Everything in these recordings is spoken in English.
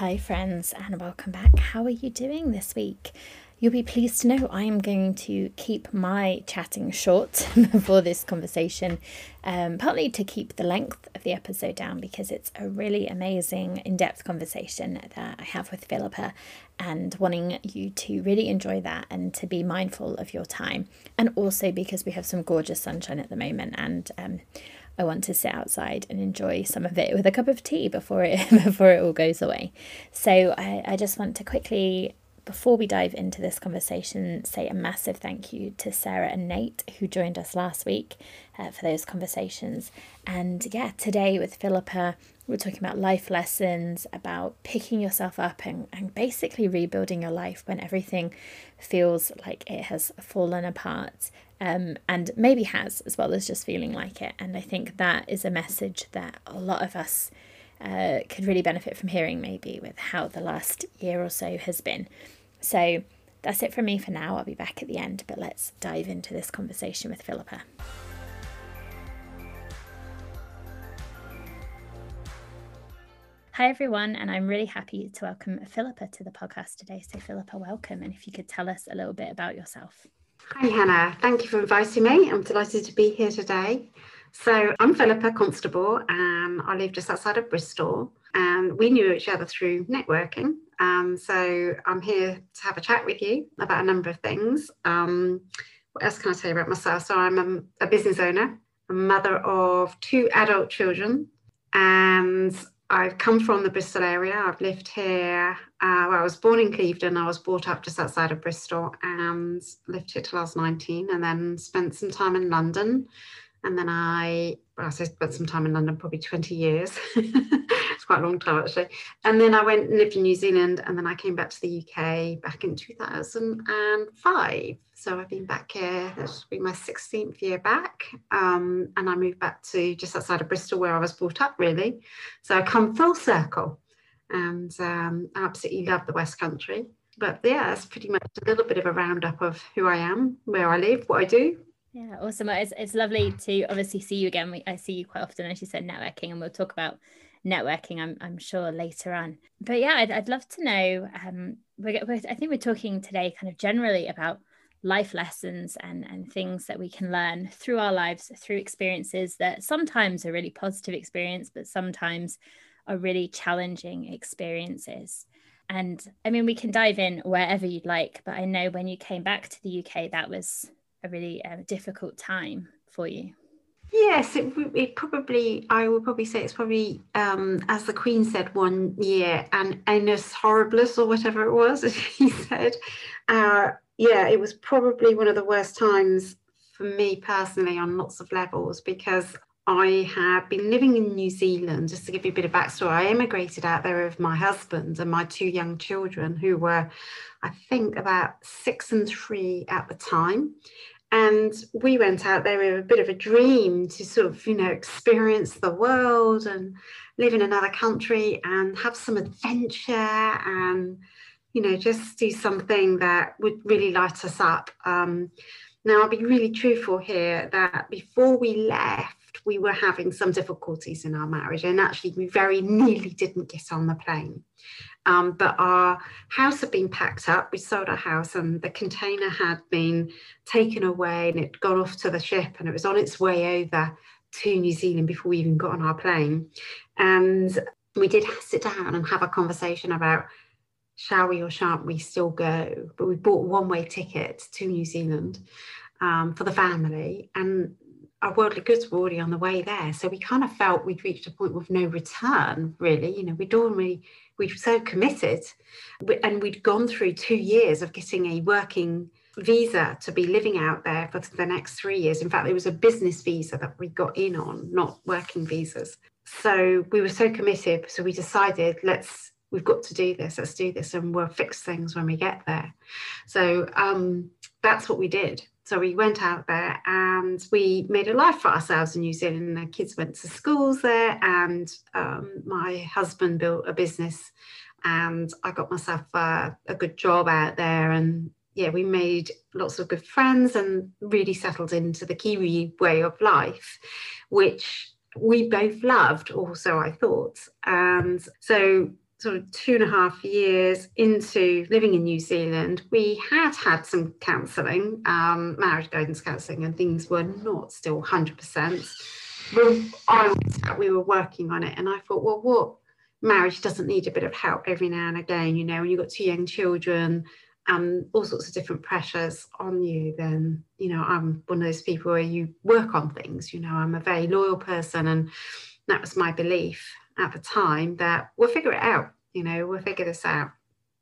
Hi, friends, and welcome back. How are you doing this week? You'll be pleased to know I am going to keep my chatting short for this conversation, um, partly to keep the length of the episode down because it's a really amazing, in depth conversation that I have with Philippa, and wanting you to really enjoy that and to be mindful of your time. And also because we have some gorgeous sunshine at the moment, and um, I want to sit outside and enjoy some of it with a cup of tea before it before it all goes away. So I, I just want to quickly before we dive into this conversation, say a massive thank you to Sarah and Nate who joined us last week uh, for those conversations. And yeah, today with Philippa, we're talking about life lessons, about picking yourself up and, and basically rebuilding your life when everything feels like it has fallen apart um, and maybe has as well as just feeling like it. And I think that is a message that a lot of us uh, could really benefit from hearing, maybe with how the last year or so has been. So that's it from me for now. I'll be back at the end, but let's dive into this conversation with Philippa. Hi, everyone, and I'm really happy to welcome Philippa to the podcast today. So, Philippa, welcome. And if you could tell us a little bit about yourself. Hi, Hannah. Thank you for inviting me. I'm delighted to be here today. So, I'm Philippa Constable, and I live just outside of Bristol. And we knew each other through networking. Um, so, I'm here to have a chat with you about a number of things. Um, what else can I tell you about myself? So, I'm a, a business owner, a mother of two adult children, and I've come from the Bristol area. I've lived here. Uh, well, I was born in Clevedon. I was brought up just outside of Bristol and lived here till I was 19 and then spent some time in London. And then I, well, I spent some time in London, probably 20 years. it's quite a long time actually. And then I went and lived in New Zealand and then I came back to the UK back in 2005. So I've been back here, this will be my 16th year back. Um, and I moved back to just outside of Bristol where I was brought up, really. So I come full circle and um, I absolutely love the West Country. But yeah, that's pretty much a little bit of a roundup of who I am, where I live, what I do. Yeah, awesome. It's, it's lovely to obviously see you again. I see you quite often, as you said, networking, and we'll talk about networking, I'm, I'm sure, later on. But yeah, I'd, I'd love to know. Um, we're, we're, I think we're talking today kind of generally about life lessons and, and things that we can learn through our lives, through experiences that sometimes are really positive experience, but sometimes are really challenging experiences. And I mean, we can dive in wherever you'd like, but I know when you came back to the UK, that was a really uh, difficult time for you. Yes, it, it probably, I would probably say it's probably, um, as the Queen said one year, and Annus Horribilis or whatever it was, as he said. Uh, yeah, it was probably one of the worst times for me personally on lots of levels because I had been living in New Zealand. Just to give you a bit of backstory, I emigrated out there with my husband and my two young children, who were, I think, about six and three at the time. And we went out there with a bit of a dream to sort of, you know, experience the world and live in another country and have some adventure and you know, just do something that would really light us up. Um, now, I'll be really truthful here that before we left, we were having some difficulties in our marriage, and actually, we very nearly didn't get on the plane. Um, but our house had been packed up. We sold our house, and the container had been taken away, and it got off to the ship, and it was on its way over to New Zealand before we even got on our plane. And we did sit down and have a conversation about shall we or shan't we still go? But we bought one way ticket to New Zealand um, for the family, and our worldly goods were already on the way there. So we kind of felt we'd reached a point with no return, really. You know, we'd already, we'd so committed, and we'd gone through two years of getting a working visa to be living out there for the next three years. In fact, it was a business visa that we got in on, not working visas. So we were so committed. So we decided, let's, we've got to do this, let's do this, and we'll fix things when we get there. So um, that's what we did. So we went out there and we made a life for ourselves in New Zealand. The kids went to schools there, and um, my husband built a business, and I got myself a, a good job out there. And yeah, we made lots of good friends and really settled into the Kiwi way of life, which we both loved, also, I thought. And so sort of two and a half years into living in New Zealand, we had had some counselling, um, marriage guidance counselling, and things were not still 100%. Well, I we were working on it, and I thought, well, what marriage doesn't need a bit of help every now and again, you know, when you've got two young children, and um, all sorts of different pressures on you, then, you know, I'm one of those people where you work on things, you know, I'm a very loyal person, and that was my belief at the time that we'll figure it out, you know, we'll figure this out.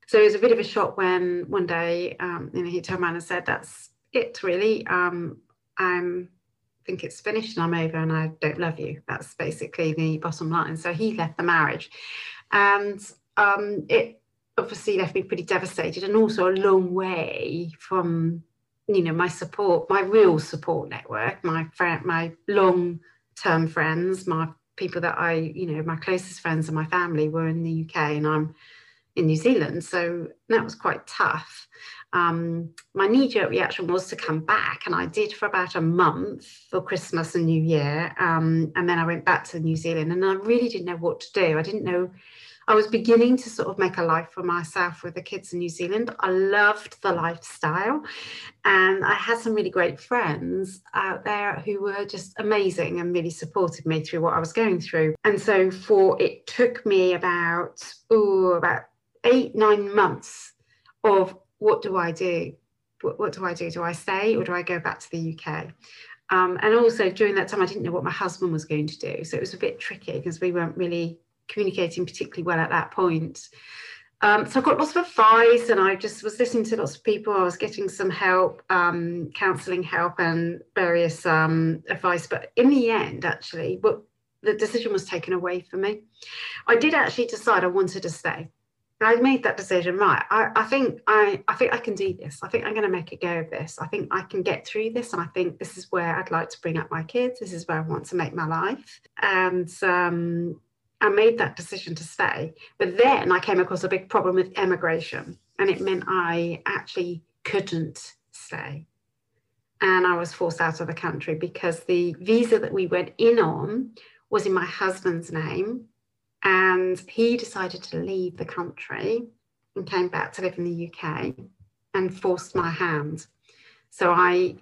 So it was a bit of a shock when one day, um, you know, he turned around and said, "That's it, really. Um, I'm think it's finished and I'm over and I don't love you." That's basically the bottom line. So he left the marriage, and um, it obviously left me pretty devastated and also a long way from, you know, my support, my real support network, my friend, my long term friends, my people that I, you know, my closest friends and my family were in the UK and I'm in New Zealand. So that was quite tough. Um, my knee jerk reaction was to come back, and I did for about a month for Christmas and New Year. Um, and then I went back to New Zealand, and I really didn't know what to do. I didn't know I was beginning to sort of make a life for myself with the kids in New Zealand. I loved the lifestyle, and I had some really great friends out there who were just amazing and really supported me through what I was going through. And so, for it took me about oh about eight nine months of what do I do? What, what do I do? Do I stay or do I go back to the UK? Um, and also during that time, I didn't know what my husband was going to do. So it was a bit tricky because we weren't really communicating particularly well at that point. Um, so I got lots of advice and I just was listening to lots of people. I was getting some help, um, counselling help and various um, advice. But in the end, actually, but the decision was taken away from me. I did actually decide I wanted to stay. I made that decision right. I, I think I, I think I can do this. I think I'm going to make a go of this. I think I can get through this, and I think this is where I'd like to bring up my kids. This is where I want to make my life. And um, I made that decision to stay. But then I came across a big problem with emigration, and it meant I actually couldn't stay. And I was forced out of the country because the visa that we went in on was in my husband's name. And he decided to leave the country and came back to live in the UK and forced my hand. So I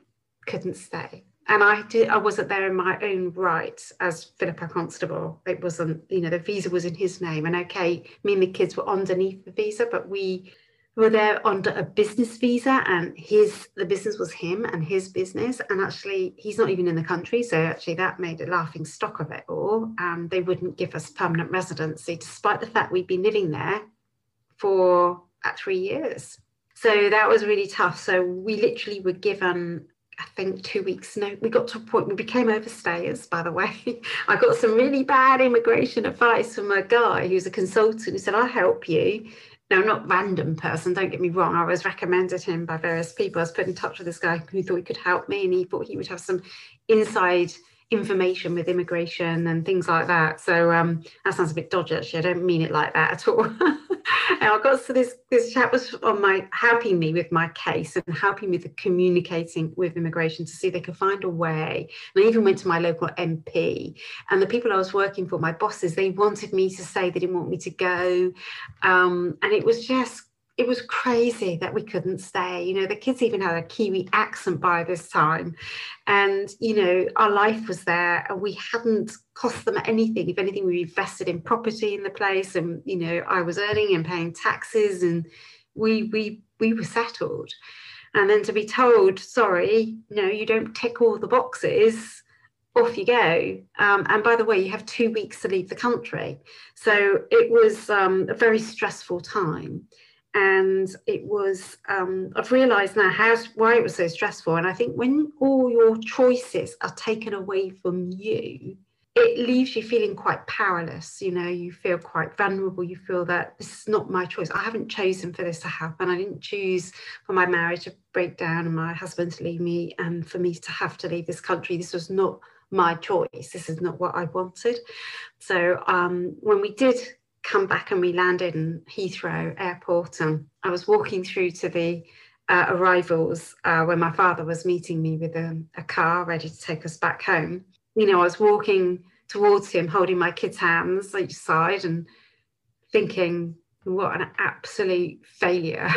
couldn't stay and I did I wasn't there in my own right as Philippa Constable. It wasn't, you know, the visa was in his name. And okay, me and the kids were underneath the visa, but we were there under a business visa and his the business was him and his business. And actually he's not even in the country. So actually that made a laughing stock of it all. And they wouldn't give us permanent residency, despite the fact we'd been living there for about three years. So that was really tough. So we literally were given I think two weeks no we got to a point we became overstayers by the way I got some really bad immigration advice from a guy who's a consultant who said I'll help you now not random person don't get me wrong I was recommended him by various people I was put in touch with this guy who thought he could help me and he thought he would have some inside information with immigration and things like that. So um, that sounds a bit dodgy. Actually, I don't mean it like that at all. and I got to this this chat was on my helping me with my case and helping me with communicating with immigration to see they could find a way. And I even went to my local MP and the people I was working for, my bosses, they wanted me to say they didn't want me to go, um, and it was just it was crazy that we couldn't stay. You know, the kids even had a Kiwi accent by this time. And, you know, our life was there and we hadn't cost them anything. If anything, we invested in property in the place and, you know, I was earning and paying taxes and we we we were settled. And then to be told, sorry, no, you don't tick all the boxes, off you go. Um, and by the way, you have two weeks to leave the country. So it was um, a very stressful time and it was um, i've realized now how why it was so stressful. And i think when all your choices are taken away from you it leaves you feeling quite powerless. You know you feel quite vulnerable. You feel that this is not my choice. I haven't chosen for this to happen. I didn't choose for my marriage to break down and my husband to leave me and for me to have to leave this country. This was not my choice. This is not what i wanted. So um, when we did come back and we landed in Heathrow Airport and I was walking through to the uh, arrivals uh, where my father was meeting me with a, a, car ready to take us back home. You know, I was walking towards him, holding my kids' hands each side and thinking, what an absolute failure.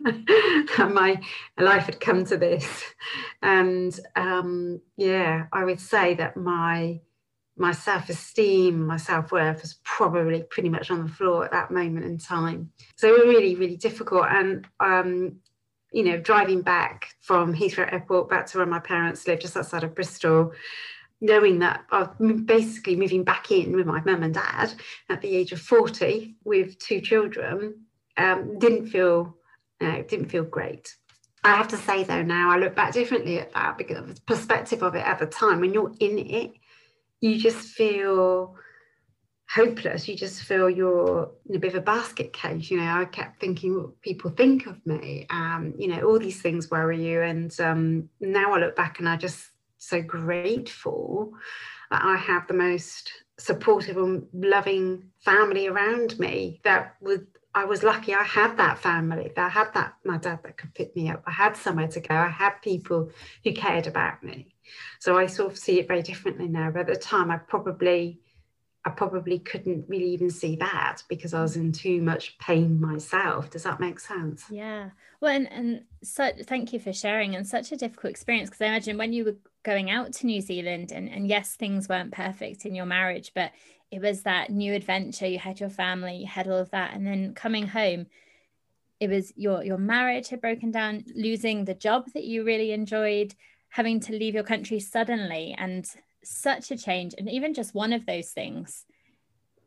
my life had come to this. And um, yeah, I would say that my my self-esteem, my self-worth was probably pretty much on the floor at that moment in time. So it was really, really difficult. And um, you know, driving back from Heathrow Airport back to where my parents lived, just outside of Bristol, knowing that I was basically moving back in with my mum and dad at the age of 40 with two children, um, didn't feel uh, didn't feel great. I have to say though, now I look back differently at that because of the perspective of it at the time. When you're in it, you just feel hopeless. You just feel you're in a bit of a basket case. You know, I kept thinking what people think of me. Um, you know, all these things worry you. And um, now I look back and I just so grateful that I have the most supportive and loving family around me that would I was lucky I had that family, that I had that my dad that could pick me up. I had somewhere to go. I had people who cared about me. So I sort of see it very differently now. But at the time, I probably, I probably couldn't really even see that because I was in mm. too much pain myself. Does that make sense? Yeah. Well, and and so thank you for sharing and such a difficult experience because I imagine when you were going out to New Zealand and and yes, things weren't perfect in your marriage, but it was that new adventure. You had your family, you had all of that, and then coming home it was your your marriage had broken down losing the job that you really enjoyed having to leave your country suddenly and such a change and even just one of those things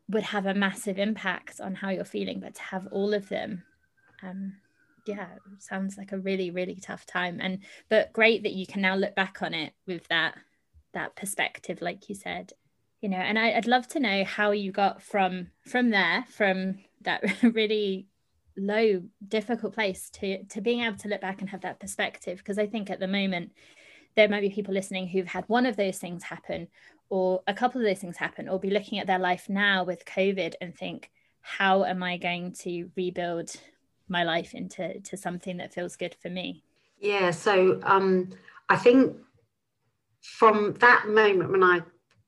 would have a massive impact on how you're feeling but to have all of them um yeah sounds like a really really tough time. And but great that you can now look back on it with that that perspective like you said you know and I, i'd love to know how you got from from there from that really low difficult place to to being able to look back and have that perspective because i think at the moment there might be people listening who've had one of those things happen or a couple of those things happen or be looking at their life now with covid and think how am i going to rebuild my life into to something that feels good for me? Yeah so um i think from that moment when i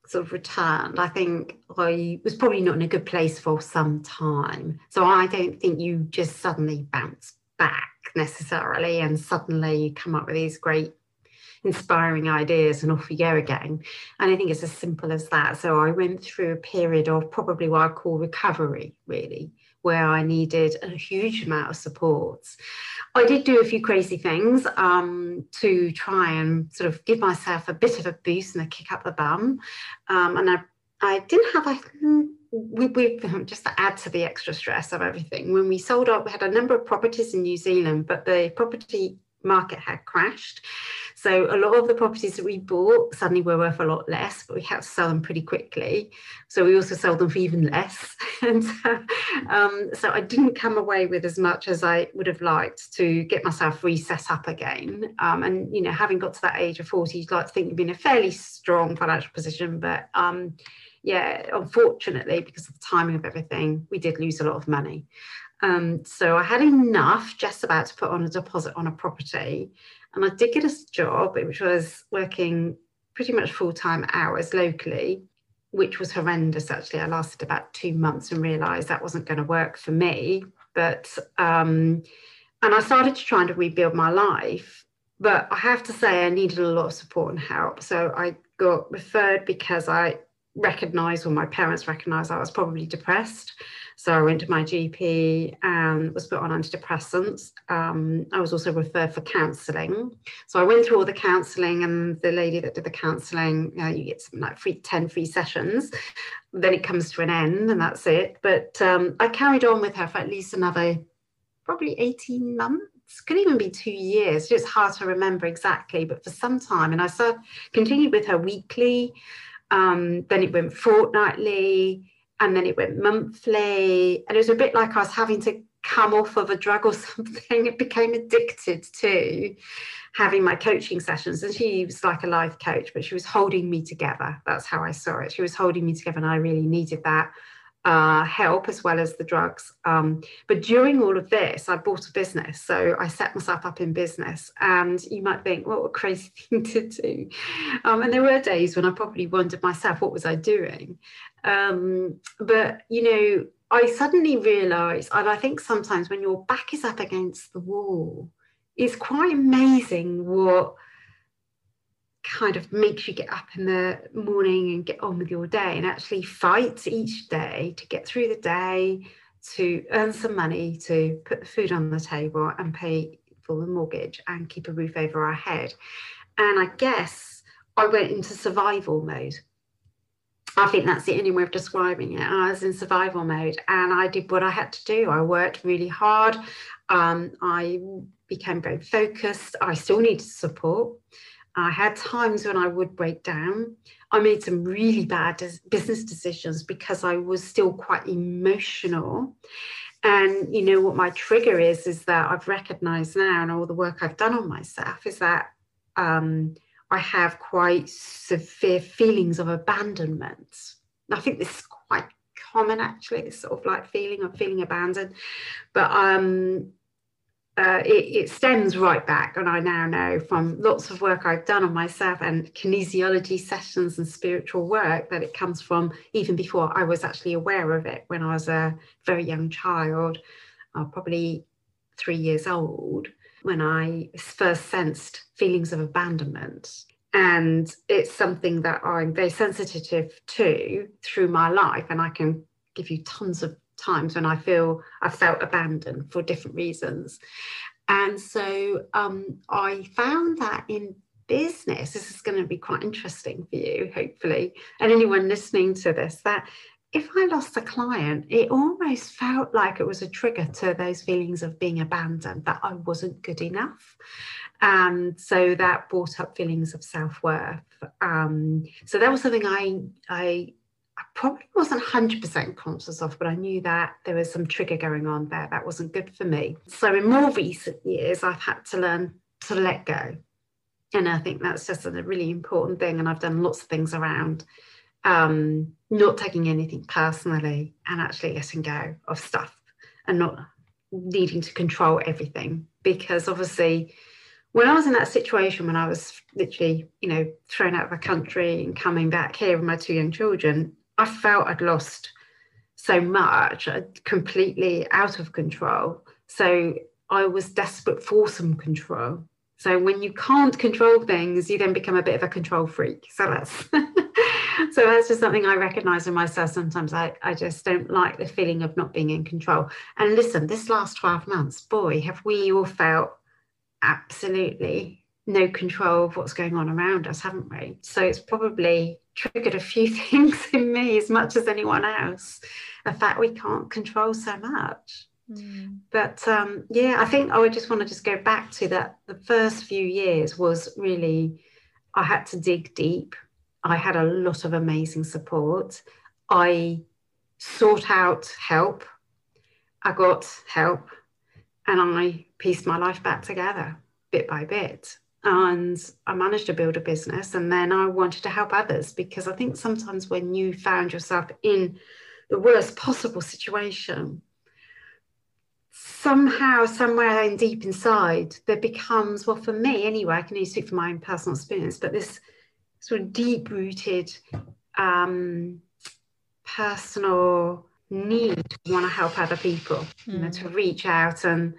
sort of returned i think i was probably not in a good place for some time. So i don't think you just suddenly bounce back necessarily and suddenly come up with these great inspiring ideas and off we go again. And I think it's as simple as that. So I went through a period of probably what I call recovery, really, where I needed a huge amount of support. I did do a few crazy things um, to try and sort of give myself a bit of a boost and a kick up the bum. Um, and I, I didn't have a we, we just to add to the extra stress of everything when we sold up we had a number of properties in new zealand but the property market had crashed. So a lot of the properties that we bought suddenly were worth a lot less, but we had to sell them pretty quickly. So we also sold them for even less. and um, so I didn't come away with as much as I would have liked to get myself reset up again. Um, and, you know, having got to that age of 40, you'd like to think you'd be in a fairly strong financial position, but um, yeah, unfortunately, because of the timing of everything, we did lose a lot of money. Um, so I had enough just about to put on a deposit on a property. And I did get a job, which was working pretty much full time hours locally, which was horrendous actually. I lasted about two months and realized that wasn't going to work for me. But, um, and I started to try to rebuild my life. But I have to say, I needed a lot of support and help. So I got referred because I recognized, or my parents recognized, I was probably depressed. So I went to my GP and was put on antidepressants. Um, I was also referred for counselling. So I went through all the counselling, and the lady that did the counselling, uh, you get like free, 10 free sessions. Then it comes to an end, and that's it. But um, I carried on with her for at least another probably 18 months could even be two years it's hard to remember exactly but for some time and i started continued with her weekly um, then it went fortnightly and then it went monthly and it was a bit like i was having to come off of a drug or something. It became addicted to having my coaching sessions and she was like a life coach but she was holding me together. That's how i saw it. She was holding me together and i really needed that uh, help as well as the drugs. Um, but during all of this, I bought a business. So I set myself up in business. And you might think, what a crazy thing to do. Um, and there were days when I probably wondered myself, what was I doing? Um, but, you know, I suddenly realized, and I think sometimes when your back is up against the wall, it's quite amazing what kind of makes you get up in the morning and get on with your day and actually fight each day to get through the day, to earn some money, to put the food on the table and pay for the mortgage and keep a roof over our head. And I guess I went into survival mode. I think that's the only way of describing it. I was in survival mode and I did what I had to do. I worked really hard. Um, I became very focused. I still needed support. I had times when I would break down. I made some really bad business decisions because I was still quite emotional. And you know what my trigger is is that I've recognized now, and all the work I've done on myself is that um, I have quite severe feelings of abandonment. I think this is quite common actually, this sort of like feeling of feeling abandoned. But um, uh, it, it, stems right back, and I now know from lots of work I've done on myself and kinesiology sessions and spiritual work that it comes from even before I was actually aware of it when I was a very young child, uh, probably three years old, when I first sensed feelings of abandonment. And it's something that I'm very sensitive to through my life, and I can give you tons of times when I feel I felt abandoned for different reasons. And so um, I found that in business, this is going to be quite interesting for you, hopefully, and anyone listening to this, that if I lost a client, it almost felt like it was a trigger to those feelings of being abandoned, that I wasn't good enough. And so that brought up feelings of self worth. Um, so that was something I, I I probably wasn't 100% conscious of, but I knew that there was some trigger going on there that wasn't good for me. So in more recent years, I've had to learn to let go. And I think that's just a really important thing. And I've done lots of things around um, not taking anything personally and actually letting go of stuff and not needing to control everything. Because obviously, when I was in that situation, when I was literally, you know, thrown out of the country and coming back here with my two young children, I felt I'd lost so much, uh, completely out of control. So I was desperate for some control. So when you can't control things, you then become a bit of a control freak. So that's so that's just something I recognize in myself. Sometimes I, I just don't like the feeling of not being in control. And listen, this last 12 months, boy, have we all felt absolutely no control of what's going on around us, haven't we? So it's probably triggered a few things in me as much as anyone else. The fact we can't control so much. Mm. But um, yeah, I think I would just want to just go back to that. The first few years was really, I had to dig deep. I had a lot of amazing support. I sought out help. I got help and I pieced my life back together bit by bit and I managed to build a business. And then I wanted to help others because I think sometimes when you found yourself in the worst possible situation, somehow, somewhere in deep inside, there becomes, well, for me anyway, I can only speak from my own personal experience, but this sort of deep rooted um, personal need to want to help other people, mm. you know, to hmm. reach out and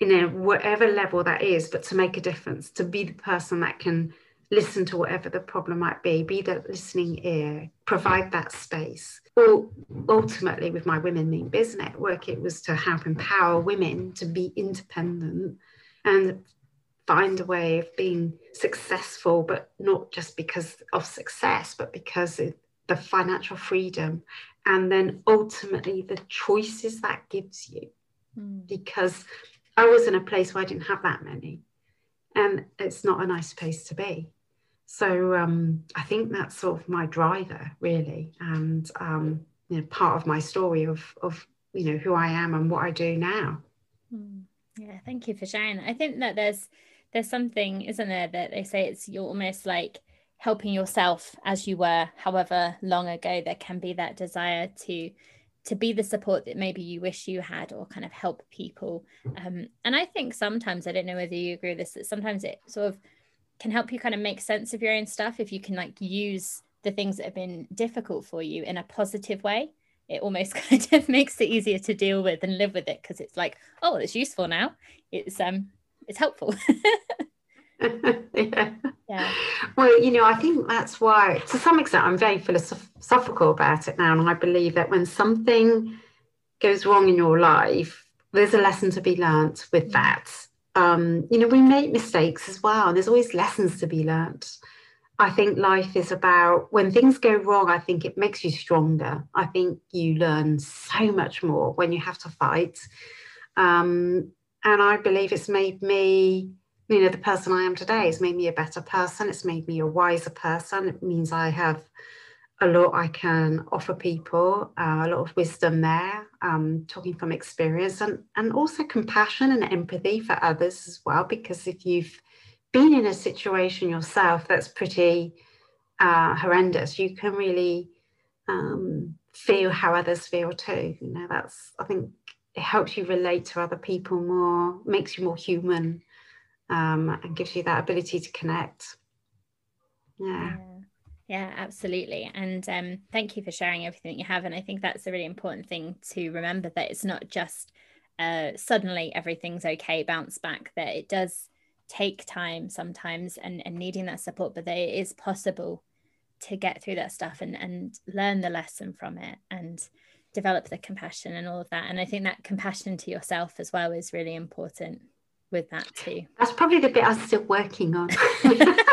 you know whatever level that is but to make a difference to be the person that can listen to whatever the problem might be be the listening ear provide that space well ultimately with my women mean biz network it was to help empower women to be independent and find a way of being successful but not just because of success but because of the financial freedom and then ultimately the choices that gives you mm. because I was in a place where I didn't have that many. And it's not a nice place to be. So um, I think that's sort of my driver, really, and um, you know, part of my story of of you know who I am and what I do now. Mm. Yeah, thank you for sharing. I think that there's there's something, isn't there, that they say it's you're almost like helping yourself as you were however long ago there can be that desire to to be the support that maybe you wish you had or kind of help people. Um, and i think sometimes i don't know whether you agree with this that sometimes it sort of can help you kind of make sense of your own stuff if you can like use the things that have been difficult for you in a positive way. It almost kind of makes it easier to deal with and live with it because it's like oh it's useful now. It's um it's helpful yeah. yeah. Well, you know, I think that's why, to some extent, I'm very philosophical about it now. And I believe that when something goes wrong in your life, there's a lesson to be learnt with mm. that. Um, you know, we make mistakes as well. There's always lessons to be learnt. I think life is about when things go wrong, I think it makes you stronger. I think you learn so much more when you have to fight. Um, and I believe it's made me you know the person i am today. Has made me a better person. It's made me a wiser person. It means i have a lot i can offer people uh, a lot of wisdom there um, talking from experience and and also compassion and empathy for others as well because if you've been in a situation yourself that's pretty uh, horrendous you can really um, feel how others feel too. You know that's i think it helps you relate to other people more makes you more human um, and gives you that ability to connect. Yeah. yeah. Absolutely. And um, thank you for sharing everything you have. And I think that's a really important thing to remember that it's not just uh, suddenly everything's okay, bounce back, that it does take time sometimes and, and needing that support, but that it is possible to get through that stuff and, and learn the lesson from it and develop the compassion and all of that. And I think that compassion to yourself as well is really important with that too. That's probably the bit I'm still working on. yeah.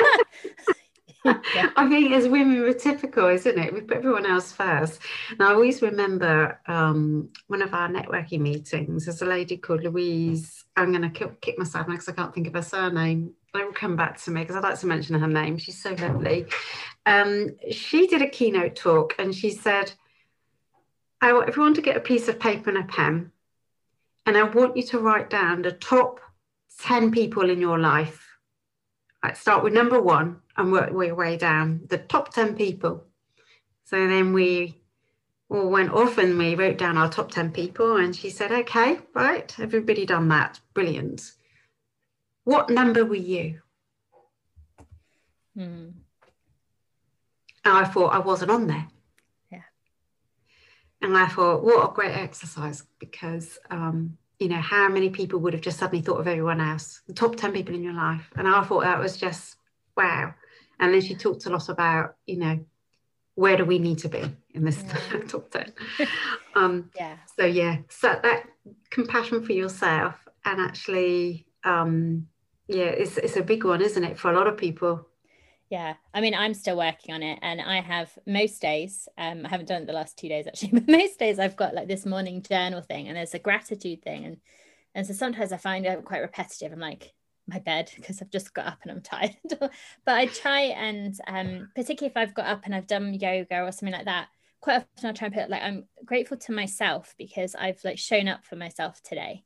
I think as women, we're typical, isn't it? We put everyone else first. And I always remember um, one of our networking meetings, there's a lady called Louise. I'm going to kick myself because I can't think of her surname. It will come back to me because I'd like to mention her name. She's so lovely. Um, she did a keynote talk and she said, I want everyone to get a piece of paper and a pen, and I want you to write down the top 10 people in your life. Right, start with number one and work your way down, the top 10 people. So then we all went off and we wrote down our top 10 people. And she said, okay, right, everybody done that. Brilliant. What number were you? Hmm. And I thought I wasn't on there. Yeah. And I thought, what a great exercise because um, you know, how many people would have just suddenly thought of everyone else, the top 10 people in your life. And I thought that was just wow. And then she talked a lot about, you know, where do we need to be in this yeah. top 10? Um, yeah. So, yeah, so that compassion for yourself and actually, um, yeah, it's, it's a big one, isn't it, for a lot of people? Yeah, I mean, I'm still working on it, and I have most days. Um, I haven't done it the last two days actually, but most days I've got like this morning journal thing, and there's a gratitude thing, and and so sometimes I find it quite repetitive. I'm like my bed because I've just got up and I'm tired, but I try and um, particularly if I've got up and I've done yoga or something like that, quite often I'll try and put like I'm grateful to myself because I've like shown up for myself today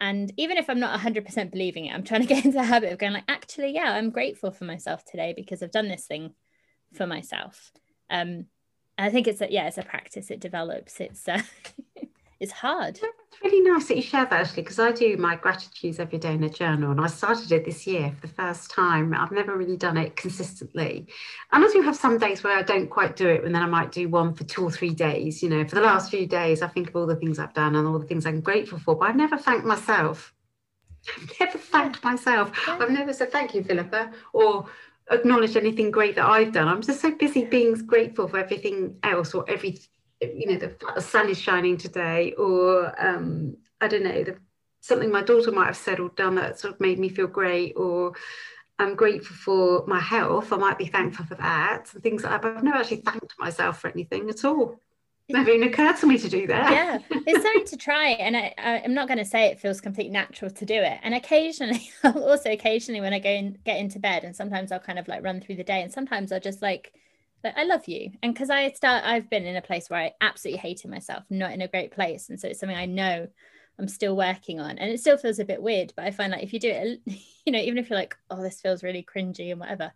and even if i'm not 100% believing it i'm trying to get into the habit of going like actually yeah i'm grateful for myself today because i've done this thing for myself. Um i think it's a yeah it's a practice. It develops. It's uh, it's hard. It's really nice that you share that actually, because I do my gratitudes every day in a journal, and I started it this year for the first time. I've never really done it consistently, and I do have some days where I don't quite do it, and then I might do one for two or three days. You know, for the last few days, I think of all the things I've done and all the things I'm grateful for, but I've never thanked myself. I've never thanked myself. I've never said thank you, Philippa, or acknowledged anything great that I've done. I'm just so busy being grateful for everything else or every you know the sun is shining today or um, i don't know the, something my daughter might have said or done that sort of made me feel great or i'm grateful for my health i might be thankful for that and things like that but i've never actually thanked myself for anything at all never even occurred to me to do that. yeah, it's something to try, and I, I am not going to say it feels completely natural to do it. And occasionally, also occasionally when I go and get into bed, and sometimes I'll kind of like run through the day, and sometimes I'll just like, like I love you, and because I start, I've been in a place where I absolutely hated myself, not in a great place, and so it's something I know I'm still working on, and it still feels a bit weird. But I find like if you do it, you know, even if you're like, oh, this feels really cringy and whatever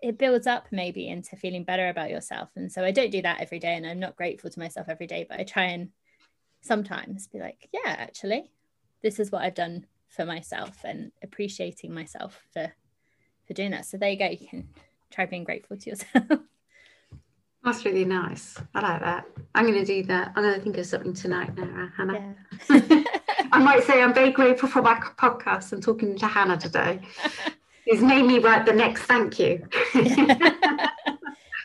it builds up maybe into feeling better about yourself. And so I don't do that every day and I'm not grateful to myself every day, but I try and sometimes be like, yeah, actually, this is what I've done for myself and appreciating myself for for doing that. So there you go. You can try being grateful to yourself. That's really nice. I like that. I'm going to do that. I'm going to think of something tonight now, Hannah. Yeah. I might say I'm very grateful for my podcast and talking to Hannah today. It's made me write the next thank you.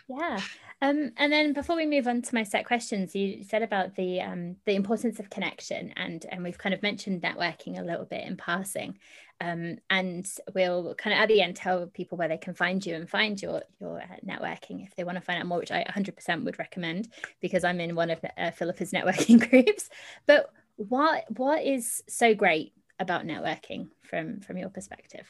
yeah. Um, and then before we move on to my set questions, you said about the um, the importance of connection, and and we've kind of mentioned networking a little bit in passing, um, and we'll kind of at the end tell people where they can find you and find your your uh, networking if they want to find out more, which I 100% would recommend because I'm in one of uh, Philippa's networking groups. But what what is so great about networking from from your perspective?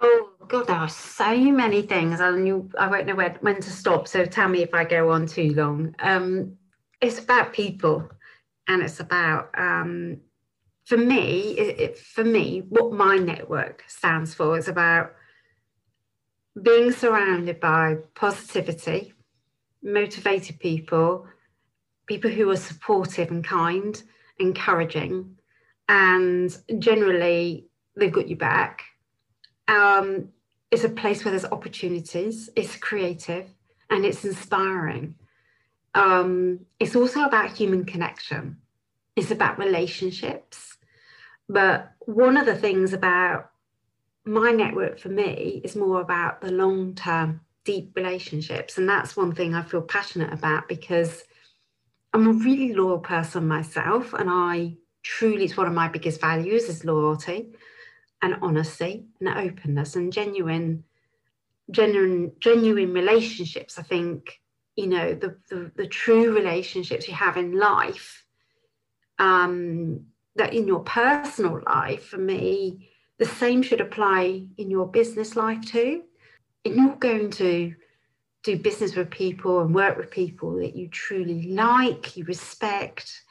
Oh God, there are so many things, and you, I won't know where, when to stop. So tell me if I go on too long. Um, it's about people, and it's about um, for me. It, for me, what my network stands for is about being surrounded by positivity, motivated people, people who are supportive and kind, encouraging, and generally they've got you back um, it's a place where there's opportunities, it's creative, and it's inspiring. Um, it's also about human connection, it's about relationships. But one of the things about my network for me is more about the long term, deep relationships. And that's one thing I feel passionate about because I'm a really loyal person myself. And I truly, it's one of my biggest values is loyalty and honesty and openness and genuine genuine genuine relationships i think you know the the, the true relationships you have in life um that in your personal life for me the same should apply in your business life too and you're going to do business with people and work with people that you truly like you respect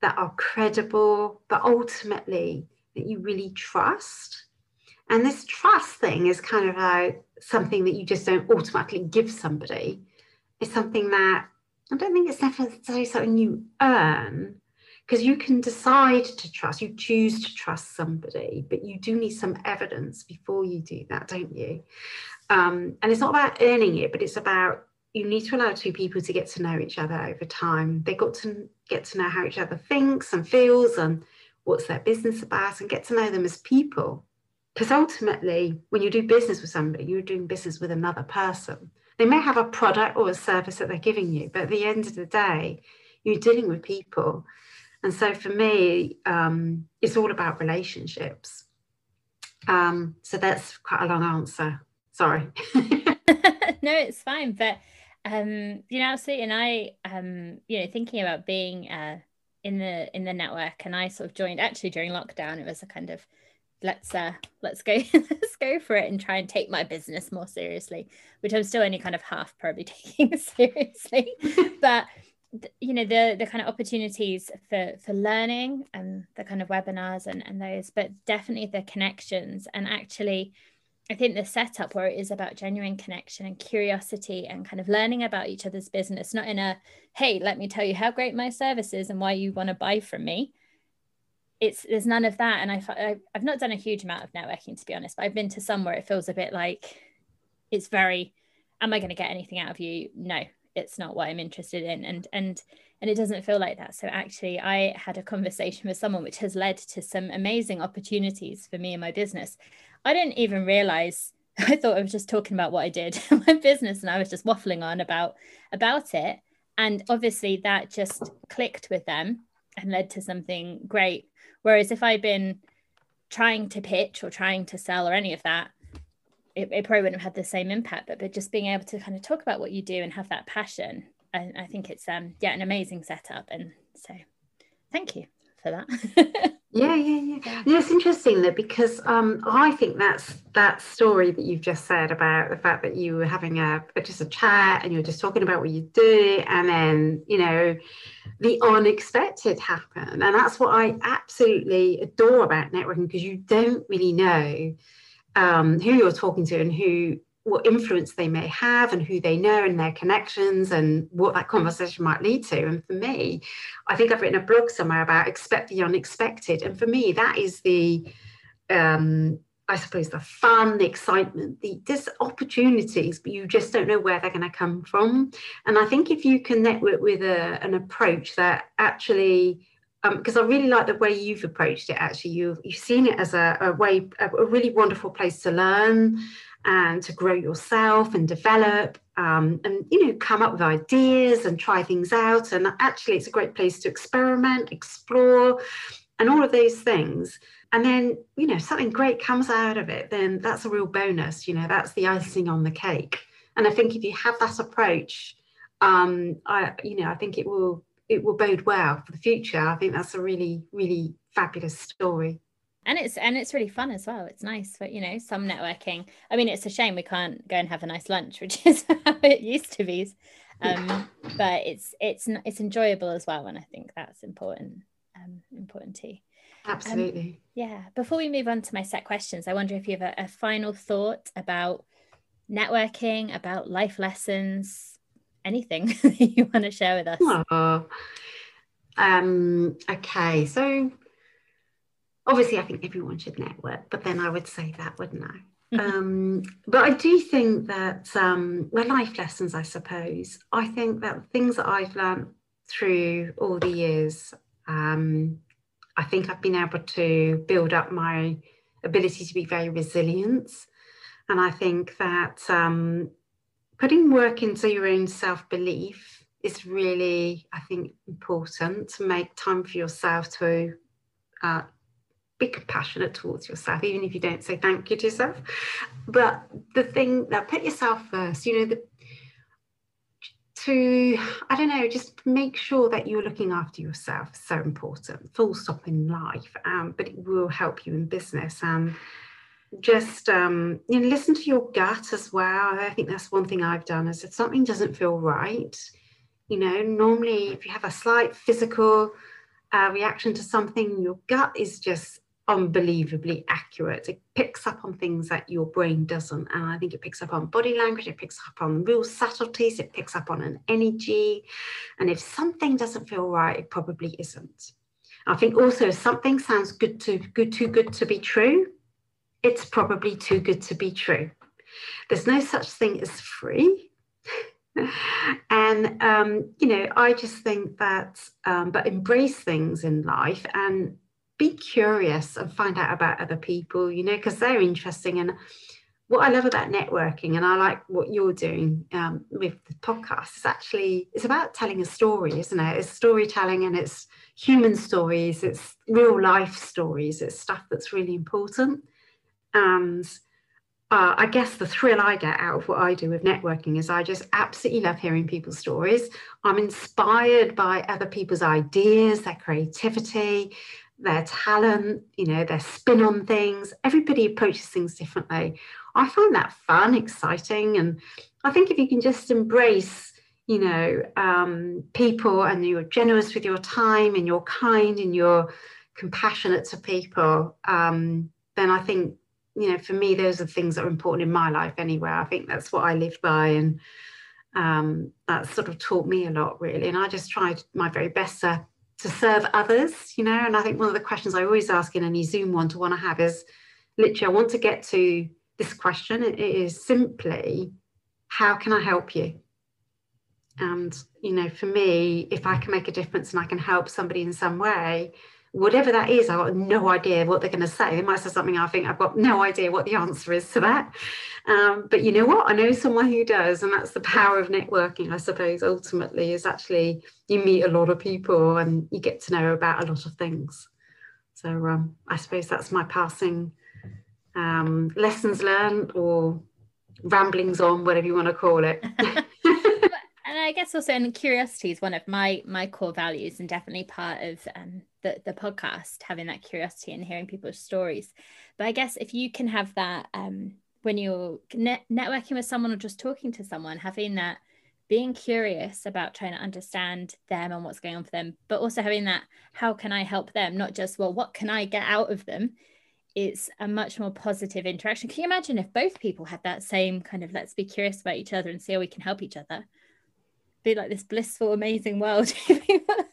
that are credible but ultimately that you really trust. And this trust thing is kind of like something that you just don't automatically give somebody. It's something that I don't think it's necessarily something you earn because you can decide to trust, you choose to trust somebody, but you do need some evidence before you do that, don't you? Um, and it's not about earning it, but it's about you need to allow two people to get to know each other over time. They got to get to know how each other thinks and feels and what's their business about, and get to know them as people. Because ultimately, when you do business with somebody, you're doing business with another person. They may have a product or a service that they're giving you, but at the end of the day, you're dealing with people. And so for me, um, it's all about relationships. Um, so that's quite a long answer. Sorry. no, it's fine. But um, you know, absolutely. And I, um, you know, thinking about being uh, in the in the network and I sort of joined actually during lockdown it was a kind of let's uh let's go let's go for it and try and take my business more seriously which I'm still only kind of half probably taking seriously but you know the the kind of opportunities for for learning and the kind of webinars and and those but definitely the connections and actually I think the setup where it is about genuine connection and curiosity and kind of learning about each other's business, not in a, hey, let me tell you how great my service is and why you want to buy from me. It's there's none of that. And I, I've not done a huge amount of networking, to be honest, but I've been to some where it feels a bit like it's very, am I going to get anything out of you? No, it's not what I'm interested in. And, and, and it doesn't feel like that. So actually, I had a conversation with someone which has led to some amazing opportunities for me and my business. I didn't even realize. I thought I was just talking about what I did my business, and I was just waffling on about about it. And obviously, that just clicked with them and led to something great. Whereas if I'd been trying to pitch or trying to sell or any of that, it, it probably wouldn't have had the same impact. But, but just being able to kind of talk about what you do and have that passion I, I think it's um yeah an amazing setup, and so thank you for that. yeah, yeah, yeah. it's interesting that because um, I think that's that story that you've just said about the fact that you were having a just a chat and you're just talking about what you do, and then you know the unexpected happen, and that's what I absolutely adore about networking because you don't really know um, who you're talking to and who what influence they may have and who they know and their connections and what that conversation might lead to. And for me, I think I've written a blog somewhere about expect the unexpected. And for me, that is the um, I suppose the fun, the excitement, the there's opportunities, but you just don't know where they're going to come from. And I think if you can network with a, an approach that actually because um, I really like the way you've approached it. Actually, you've you've seen it as a, a way, a, a, really wonderful place to learn, and to grow yourself and develop um, and you know come up with ideas and try things out. And actually it's a great place to experiment explore and all of those things. And then you know something great comes out of it then that's a real bonus you know that's the icing on the cake. And i think if you have that approach um i you know i think it will it will bode well for the future. I think that's a really really fabulous story. And it's and it's really fun as well. It's nice for you know some networking. I mean it's a shame we can't go and have a nice lunch which is how it used to be. Um, but it's it's it's enjoyable as well and i think that's important um, important too. Absolutely. Um, yeah before we move on to my set questions i wonder if you have a, a final thought about networking about life lessons anything you want to share with us oh, um okay so obviously, I think everyone should network, but then I would say that, wouldn't I? um, but I do think that, um, well, life lessons, I suppose. I think that things that I've learned through all the years, um, I think I've been able to build up my ability to be very resilient. And I think that um, putting work into your own self belief is really, I think, important to make time for yourself to uh, be compassionate towards yourself, even if you don't say thank you to yourself. But the thing that put yourself first, you know, the to I don't know, just make sure that you're looking after yourself is so important. Full stop in life, um, but it will help you in business and just um, you know listen to your gut as well. I think that's one thing I've done is if something doesn't feel right, you know, normally if you have a slight physical uh, reaction to something, your gut is just unbelievably accurate. It picks up on things that your brain doesn't. And I think it picks up on body language, it picks up on real subtleties, it picks up on an energy. And if something doesn't feel right, it probably isn't. I think also if something sounds good to good too good to be true, it's probably too good to be true. There's no such thing as free. and um, you know, I just think that, um, but embrace things in life and be curious and find out about other people, you know, because they're interesting. And what I love about networking, and I like what you're doing um, with the podcast, is actually it's about telling a story, isn't it? It's storytelling and it's human stories, it's real life stories, it's stuff that's really important. And uh, I guess the thrill I get out of what I do with networking is I just absolutely love hearing people's stories. I'm inspired by other people's ideas, their creativity, their talent, you know, their spin on things. Everybody approaches things differently. I find that fun, exciting. And I think if you can just embrace, you know, um, people and you're generous with your time and you're kind and you're compassionate to people, um, then I think, you know, for me, those are the things that are important in my life anyway. I think that's what I live by. And um, that sort of taught me a lot, really. And I just tried my very best to to serve others, you know. And I think one of the questions I always ask in any Zoom one to one I have is literally, I want to get to this question. It is simply, how can I help you? And, you know, for me, if I can make a difference and I can help somebody in some way, whatever that is, I've got no idea what they're going to say. They might say something I think I've got no idea what the answer is to that. Um, but you know what? I know someone who does, and that's the power of networking, I suppose, ultimately, is actually you meet a lot of people and you get to know about a lot of things. So um, I suppose that's my passing um, lessons learned or ramblings on, whatever you want to call it. and I guess also and curiosity is one of my my core values and definitely part of um, the the podcast having that curiosity and hearing people's stories. But I guess if you can have that um, when you're net- networking with someone or just talking to someone, having that being curious about trying to understand them and what's going on for them, but also having that how can I help them, not just well what can I get out of them. It's a much more positive interaction. Can you imagine if both people had that same kind of let's be curious about each other and see how we can help each other? be like this blissful, amazing world.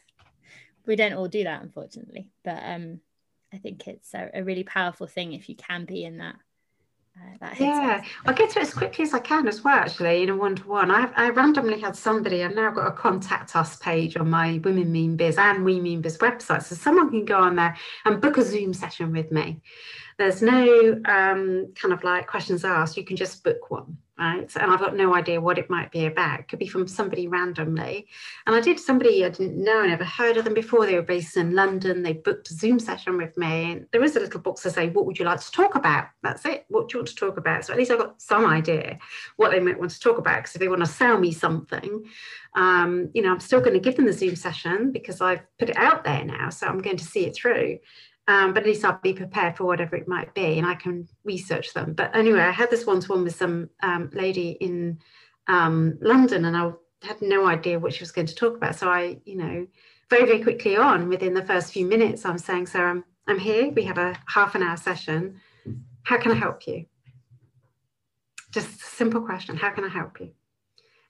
we don't all do that, unfortunately. But um, I think it's a, a really powerful thing if you can be in that uh, yeah, I'll get to it as quickly as I can as well, actually, in a one to one. I randomly had somebody, I've now got a contact us page on my Women Mean Biz and We Mean Biz website. So someone can go on there and book a Zoom session with me. There's no um, kind of like questions asked, you can just book one right? And I've got no idea what it might be about. It could be from somebody randomly. And I did somebody I didn't know, I never heard of them before. They were based in London. They booked a Zoom session with me. And there is a little box to say, what would you like to talk about? That's it. What do you want to talk about? So at least I've got some idea what they might want to talk about. Because if they want to sell me something, um, you know, I'm still going to give them the Zoom session because I've put it out there now. So I'm going to see it through. Um, but at least I'll be prepared for whatever it might be and I can research them. But anyway, I had this one to one with some um, lady in um, London and I had no idea what she was going to talk about. So I, you know, very, very quickly on within the first few minutes, I'm saying, Sarah, I'm, I'm here. We have a half an hour session. How can I help you? Just a simple question. How can I help you?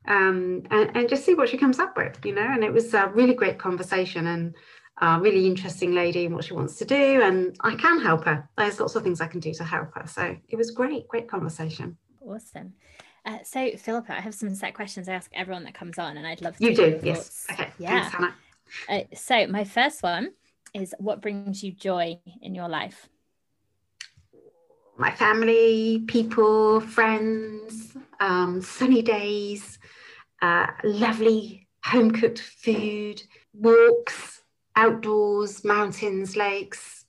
Um, and, and just see what she comes up with, you know, and it was a really great conversation. And really interesting lady and what she wants to do, and I can help her. There's lots of things I can do to help her. So it was great, great conversation. Awesome. Uh, so, Philippa, I have some set questions I ask everyone that comes on, and I'd love to. You do, yes. Okay. Yeah. Thanks, Hannah. Uh, so, my first one is what brings you joy in your life? My family, people, friends, um, sunny days, uh, lovely home cooked food, walks, outdoors, mountains, lakes,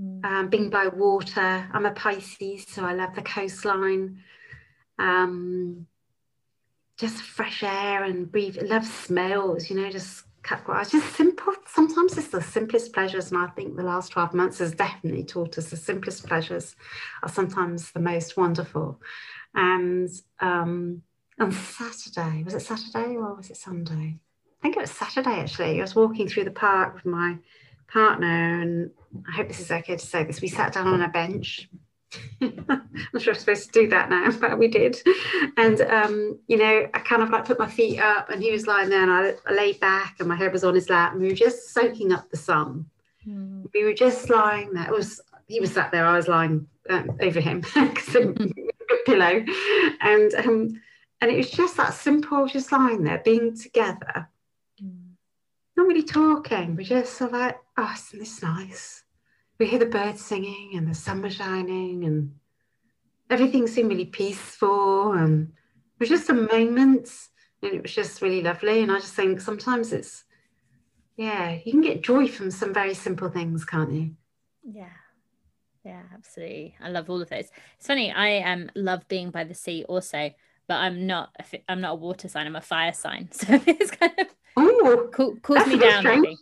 mm. um, being by water. I'm a Pisces, so I love the coastline. Um, just fresh air and breathe. I love smells, you know, just cut grass. Just simple. Sometimes it's the simplest pleasures, and I think the last 12 months has definitely taught us the simplest pleasures are sometimes the most wonderful. And um, on Saturday, was it Saturday or was it Sunday? Think it was Saturday actually. I was walking through the park with my partner, and I hope this is okay to say this. We sat down on a bench. I'm not sure I'm supposed to do that now, but we did. And um, you know, I kind of like put my feet up, and he was lying there, and I, I laid back, and my head was on his lap, and we were just soaking up the sun. Mm. We were just lying there. It was he was sat there, I was lying um, over him, pillow, and um, and it was just that simple, just lying there, being together not really talking. We're just sort of like, oh, isn't this nice? We hear the birds singing and the sun was shining and everything seemed really peaceful. And it was just a moment and it was just really lovely. And I just think sometimes it's, yeah, you can get joy from some very simple things, can't you? Yeah. Yeah, absolutely. I love all of those. It's funny. I um love being by the sea also, but I'm not. I'm not a water sign. I'm a fire sign. So it's kind of Ooh, cool, cools me down. Maybe.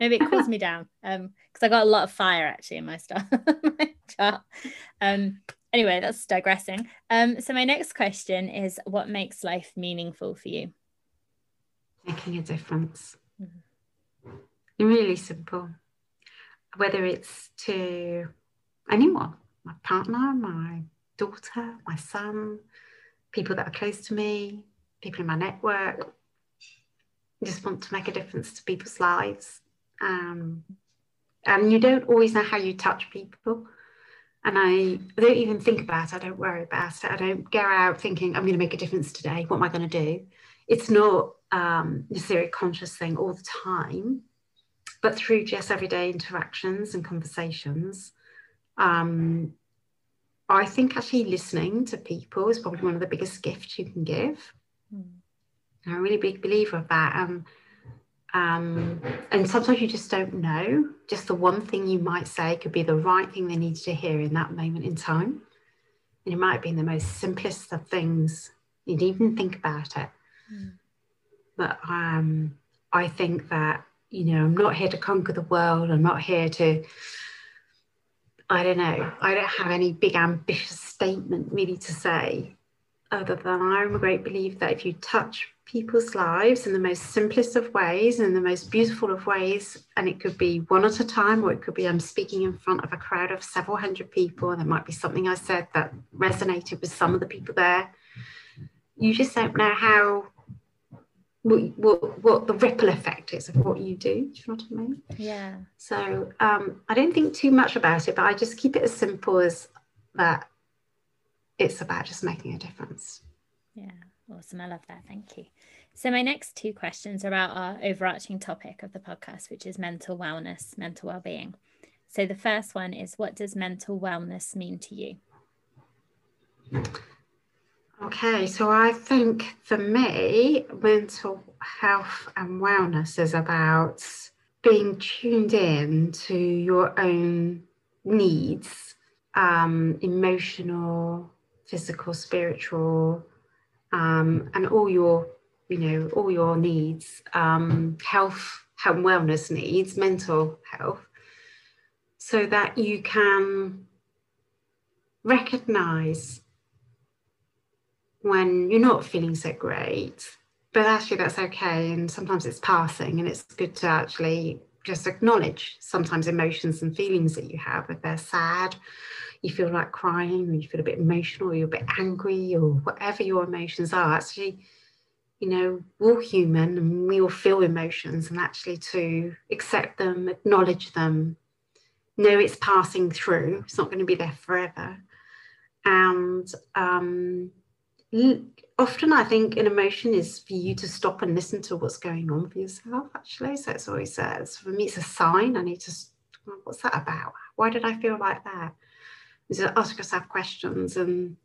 maybe it cools me down. Um, because I got a lot of fire actually in my stuff. my chart. Um, anyway, that's digressing. Um, so my next question is, what makes life meaningful for you? Making a difference. Mm-hmm. Really simple. Whether it's to anyone, my partner, my daughter, my son, people that are close to me, people in my network, just want to make a difference to people's lives. Um, and you don't always know how you touch people. And I, I don't even think about it. I don't worry about it. I don't go out thinking, I'm going to make a difference today. What am I going to do? It's not um, necessarily a conscious thing all the time, but through just everyday interactions and conversations. Um, I think actually listening to people is probably one of the biggest gifts you can give. Mm. I'm a really big believer of that. Um, um, and sometimes you just don't know. Just the one thing you might say could be the right thing they need to hear in that moment in time. And it might be the most simplest of things. You didn't even think about it. Mm. That um, I think that you know I'm not here to conquer the world. I'm not here to. I don't know. I don't have any big ambitious statement really to say, other than I'm a great believer that if you touch people's lives in the most simplest of ways and the most beautiful of ways. And it could be one at a time, or it could be I'm speaking in front of a crowd of several hundred people, and there might be something I said that resonated with some of the people there. You just don't know how. What, what, what the ripple effect is of what you do. Do you know what I mean? Yeah. So um, I don't think too much about it, but I just keep it as simple as that it's about just making a difference. Yeah. Awesome. I love that. Thank you. So, my next two questions are about our overarching topic of the podcast, which is mental wellness, mental well being. So, the first one is what does mental wellness mean to you? Okay, so I think for me, mental health and wellness is about being tuned in to your own needs, um, emotional, physical, spiritual, um, and all your you know all your needs um, health and wellness needs mental health so that you can recognize when you're not feeling so great but actually that's okay and sometimes it's passing and it's good to actually just acknowledge sometimes emotions and feelings that you have. If they're sad you feel like crying or you feel a bit emotional or you're a bit angry or whatever your emotions are actually you know we're human and we all feel emotions and actually to accept them acknowledge them know it's passing through it's not going to be there forever. And um, often i think an emotion is for you to stop and listen to what's going on for yourself actually. So it's always says for me it's a sign i need to what's that about? Why did i feel like that? To ask yourself questions and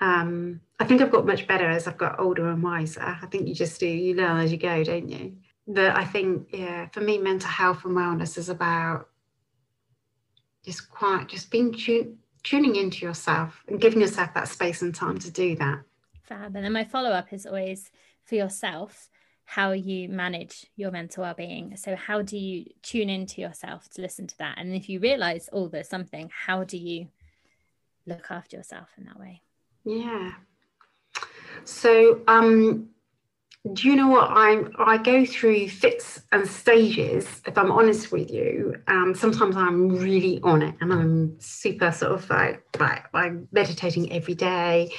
um, I think I've got much better as I've got older and wiser. I think you just do, you learn as you go, don't you? But I think, yeah, for me, mental health and wellness is about just quiet, just being tu- tuning into yourself and giving yourself that space and time to do that. Fab. And then my follow up is always for yourself how you manage your mental well-being so how do you tune into yourself to listen to that and if you realize oh there's something how do you look after yourself in that way yeah. So um do you know what? I'm I go through fits and stages if I'm honest with you. Um sometimes I'm really on it and I'm super sort of like like I'm meditating every day.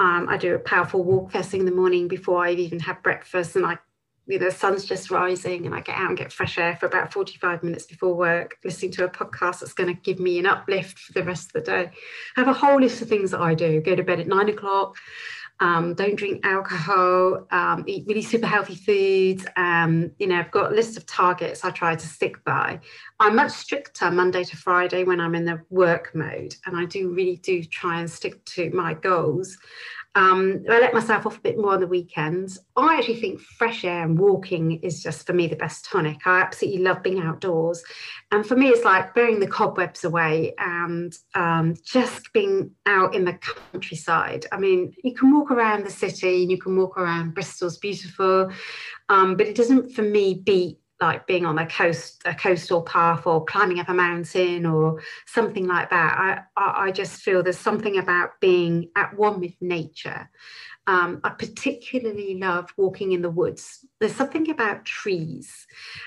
Um, I do a powerful walk first thing in the morning before I even have breakfast and I the sun's just rising and I get out and get fresh air for about 45 minutes before work, listening to a podcast that's going to give me an uplift for the rest of the day. I have a whole list of things that I do. Go to bed at nine o'clock, um, don't drink alcohol, um, eat really super healthy foods. Um, you know, I've got a list of targets I try to stick by. I'm much stricter Monday to Friday when I'm in the work mode, and I do really do try and stick to my goals. Um, I let myself off a bit more on the weekends. I actually think fresh air and walking is just for me the best tonic. I absolutely love being outdoors. And for me, it's like burying the cobwebs away and um, just being out in the countryside. I mean, you can walk around the city and you can walk around Bristol's beautiful, um, but it doesn't for me beat like being on a coast a coastal path or climbing up a mountain or something like that. I, I, I just feel there's something about being at one with nature um, I particularly love walking in the woods. There's something about trees,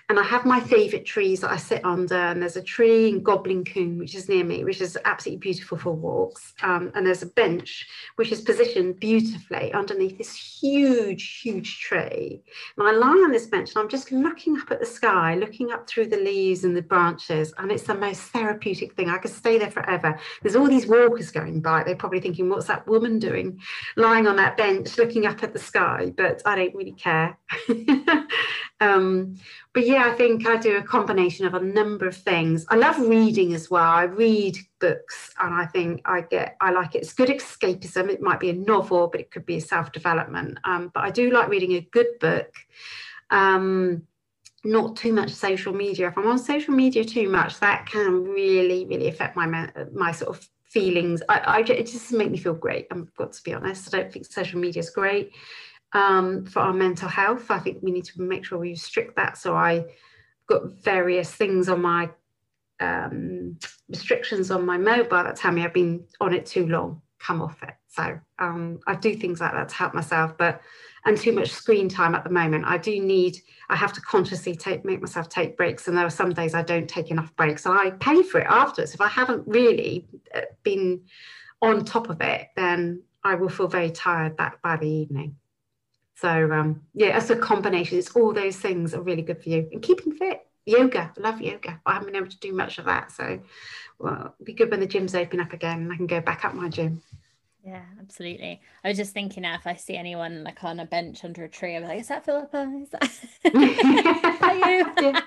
and I have my favourite trees that I sit under. And there's a tree in Goblin Combe, which is near me, which is absolutely beautiful for walks. Um, and there's a bench which is positioned beautifully underneath this huge, huge tree. And I lie on this bench and I'm just looking up at the sky, looking up through the leaves and the branches, and it's the most therapeutic thing. I could stay there forever. There's all these walkers going by. They're probably thinking, "What's that woman doing, lying on that bench?" Bench looking up at the sky, but I don't really care. um, but yeah, I think I do a combination of a number of things. I love reading as well. I read books and I think I get, I like it. It's good escapism. It might be a novel, but it could be a self development. Um, but I do like reading a good book. Um, not too much social media. If I'm on social media too much, that can really, really affect my my sort of feelings. I, I it just make me feel great. I've got to be honest. I don't think social media is great. um, for our mental health. I think we need to make sure we restrict that. So I got various things on my um, restrictions on my mobile that tell me I've been on it too long, come off it. So um, I do things like that to help myself, but and too much screen time at the moment. I do need, I have to consciously take make myself take breaks. And there are some days I don't take enough breaks and I pay for it afterwards. If I haven't really uh, been on top of it, then I will feel very tired back by the evening. So um, yeah, it's a combination. It's all those things are really good for you and keeping fit. Yoga, I love yoga. I haven't been able to do much of that, so well, it'll be good when the gyms open up again and I can go back up my gym. Yeah, absolutely. I was just thinking now if I see anyone like on a bench under a tree, I'm like, is that Philippa? Is that, you? yeah.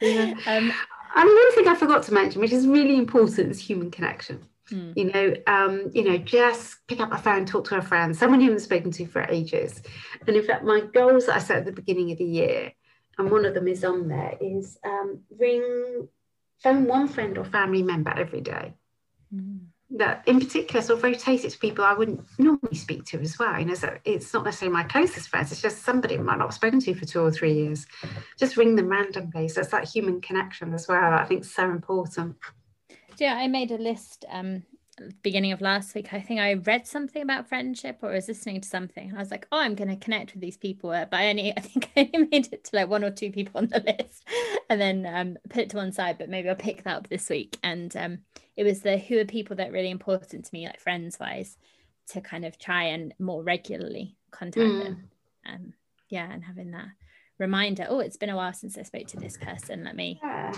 yeah. Um, and one thing I forgot to mention, which is really important, is human connection. Hmm. You know, um, you know, just pick up a phone, talk to a friend, someone you haven't spoken to for ages. And in fact, my goals that I set at the beginning of the year, and one of them is on there, is um, ring, phone one friend or family member every day. Hmm that in particular sort of rotate it to people I wouldn't normally speak to as well. You know, so it's not necessarily my closest friends, it's just somebody I might not have spoken to for two or three years. Just ring them randomly. So it's that human connection as well. I think so important. Yeah, I made a list um beginning of last week. I think I read something about friendship or was listening to something. And I was like, oh, I'm going to connect with these people. But I only, I think I only made it to like one or two people on the list and then um, put it to one side. But maybe I'll pick that up this week. And um, it was the who are people that are really important to me, like friends wise, to kind of try and more regularly contact mm. them. Um, yeah, and having that reminder. Oh, it's been a while since I spoke to this person. Let me. Yeah.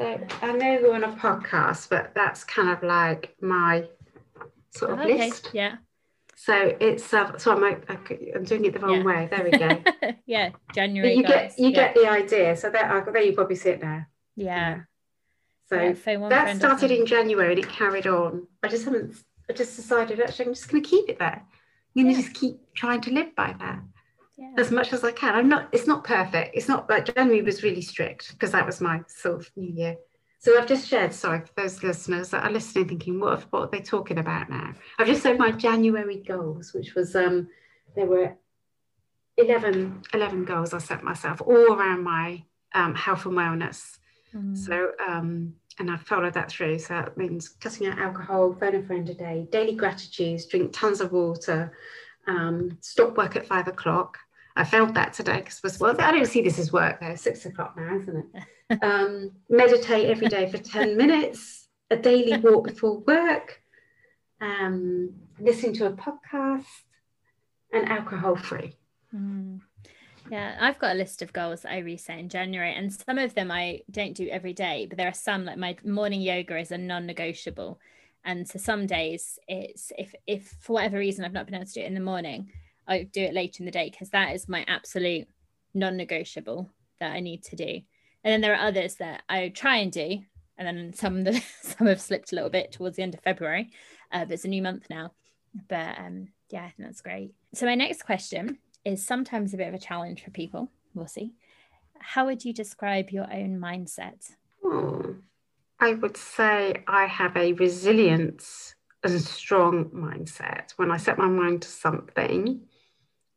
So I know we're on a podcast, but that's kind of like my sort of okay. list. Yeah. So it's uh, so I'm I'm doing it the wrong yeah. way. There we go. yeah, January. But you get you yeah. get the idea. So there, uh, there you probably see it now. Yeah. yeah. So yeah, that started in January and it carried on. I just haven't. I just decided actually I'm just going to keep it there. I'm going to just keep trying to live by that. Yeah. As much as I can. I'm not. It's not perfect. It's not like January was really strict because that was my sort of New Year. So I've just shared. Sorry for those listeners that are listening, thinking, "What? What are they talking about now?" I've just said my January goals, which was um, there were 11, 11 goals I set myself, all around my um, health and wellness. Mm. So um, and I've followed that through. So that means cutting out alcohol, phone a friend a day, daily gratitudes, drink tons of water, um, stop work at five o'clock. I felt that today because was well, I don't see this as work though. Six o'clock now, isn't it? Um, meditate every day for ten minutes, a daily walk before work, um, listen to a podcast, and alcohol free. Mm. Yeah, I've got a list of goals that I reset in January, and some of them I don't do every day, but there are some like my morning yoga is a non-negotiable. And so some days it's if if for whatever reason I've not been able to do it in the morning, I do it later in the day because that is my absolute non-negotiable that I need to do. And then there are others that I try and do, and then some that some have slipped a little bit towards the end of February. Uh, but it's a new month now. But um, yeah, I think that's great. So my next question is sometimes a bit of a challenge for people. We'll see. How would you describe your own mindset? Hmm. I would say I have a resilience and strong mindset. When I set my mind to something,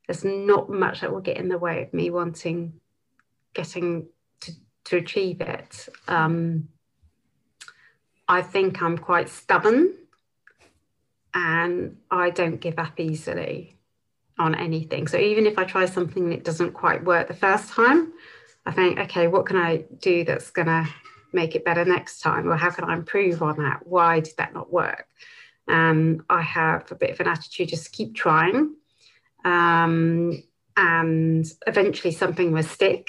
there's not much that will get in the way of me wanting, getting to, to achieve it. Um, I think I'm quite stubborn and I don't give up easily on anything. So even if I try something it doesn't quite work the first time, I think, okay, what can I do that's going to make it better next time? Or how can I improve on that? Why did that not work? Um, I have a bit of an attitude just keep trying. Um, and eventually something will stick.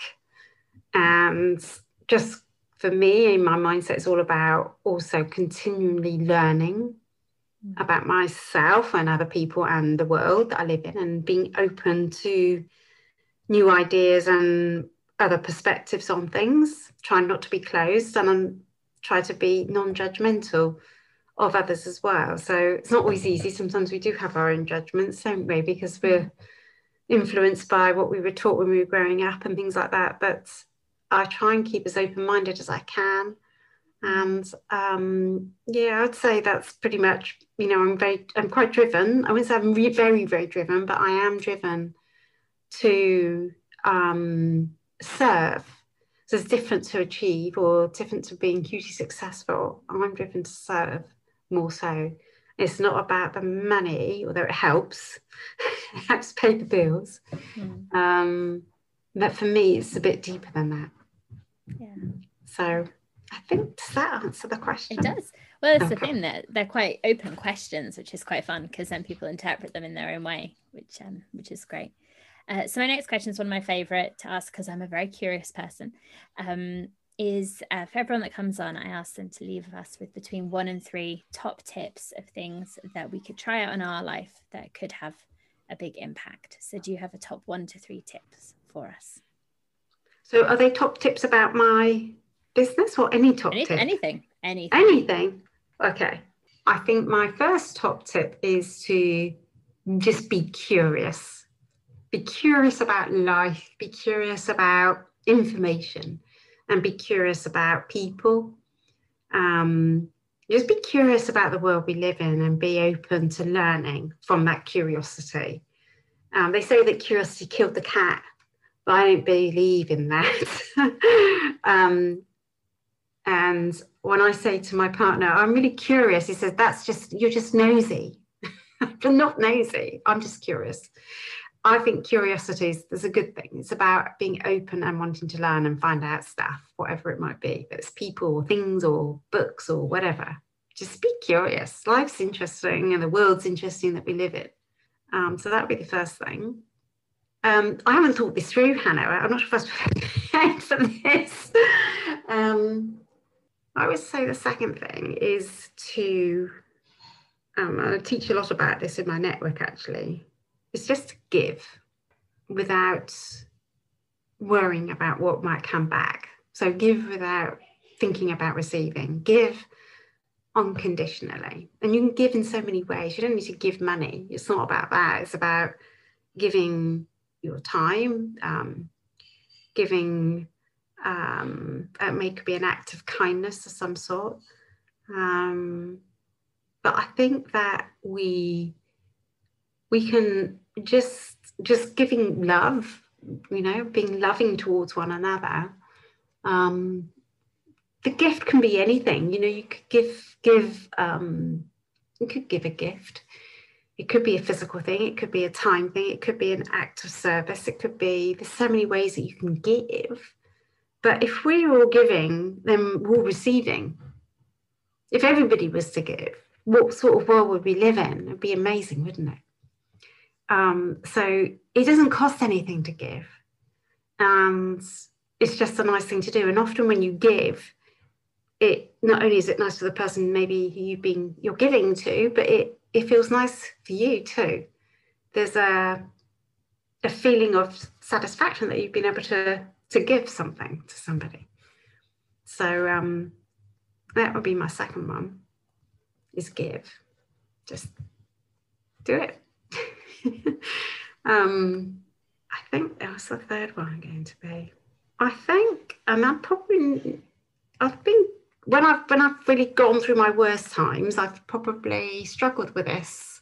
And just for me, in my mindset is all about also continually learning Mm. about myself and other people and the world that I live in and being open to new ideas and other perspectives on things, trying not to be closed and try to be non-judgmental of others as well. So it's not always easy. Sometimes we do have our own judgments, don't we? Because we're mm. influenced by what we were taught when we were growing up and things like that. But I try and keep as open-minded as I can and um, yeah, I'd say that's pretty much. You know, I'm very, I'm quite driven. I wouldn't say I'm re- very, very driven, but I am driven. to um, serve. So it's different to achieve or different to being hugely successful. I'm driven to serve more so. It's not about the money, although it helps, it helps pay the bills. Mm. Um, but for me, it's a bit deeper than that. Yeah. So I think does that answer the question? It does. Well, it's okay. the thing that they're quite open questions, which is quite fun because then people interpret them in their own way, which um, which is great. Uh, so my next question is one of my favorite to ask because I'm a very curious person. Um, is uh, for everyone that comes on, I ask them to leave us with between one and three top tips of things that we could try out in our life that could have a big impact. So, do you have a top one to three tips for us? So, are they top tips about my business or any top any, tip? Anything, anything. Anything. Okay. I think my first top tip is to just be curious. Be curious about life, be curious about information and be curious about people. Um, just be curious about the world we live in and be open to learning from that curiosity. Um, they say that curiosity killed the cat, but I don't believe in that. um, and when I say to my partner, I'm really curious, he says, that's just, you're just nosy. I'm not nosy, I'm just curious. I think curiosity is, a good thing. It's about being open and wanting to learn and find out stuff, whatever it might be. It's people or things or books or whatever. Just be curious. Life's interesting and the world's interesting that we live in. Um, so that would be the first thing. Um, I haven't thought this through, Hannah. I'm not sure if I was for this. Um, I would say the second thing is to, um, I teach a lot about this in my network actually, it's just give without worrying about what might come back. So give without thinking about receiving. Give unconditionally. And you can give in so many ways. You don't need to give money. It's not about that. It's about giving your time, um, giving, um, it may be an act of kindness of some sort. Um, but I think that we we can just just giving love you know being loving towards one another. Um the gift can be anything. You know you could give give um you could give a gift. It could be a physical thing it could be a time thing it could be an act of service it could be there's so many ways that you can give. But if we're all giving then we're receiving. If everybody was to give what sort of world would we live in? It'd be amazing wouldn't it um, so it doesn't cost anything to give. And it's just a nice thing to do. And often when you give, it not only is it nice for the person maybe you've been you're giving to, but it it feels nice for you too. There's a a feeling of satisfaction that you've been able to to give something to somebody. So um, that would be my second one is give. Just do it. um, I think that was the third one going to be. I think, and I'm probably, I've been when I've when I've really gone through my worst times, I've probably struggled with this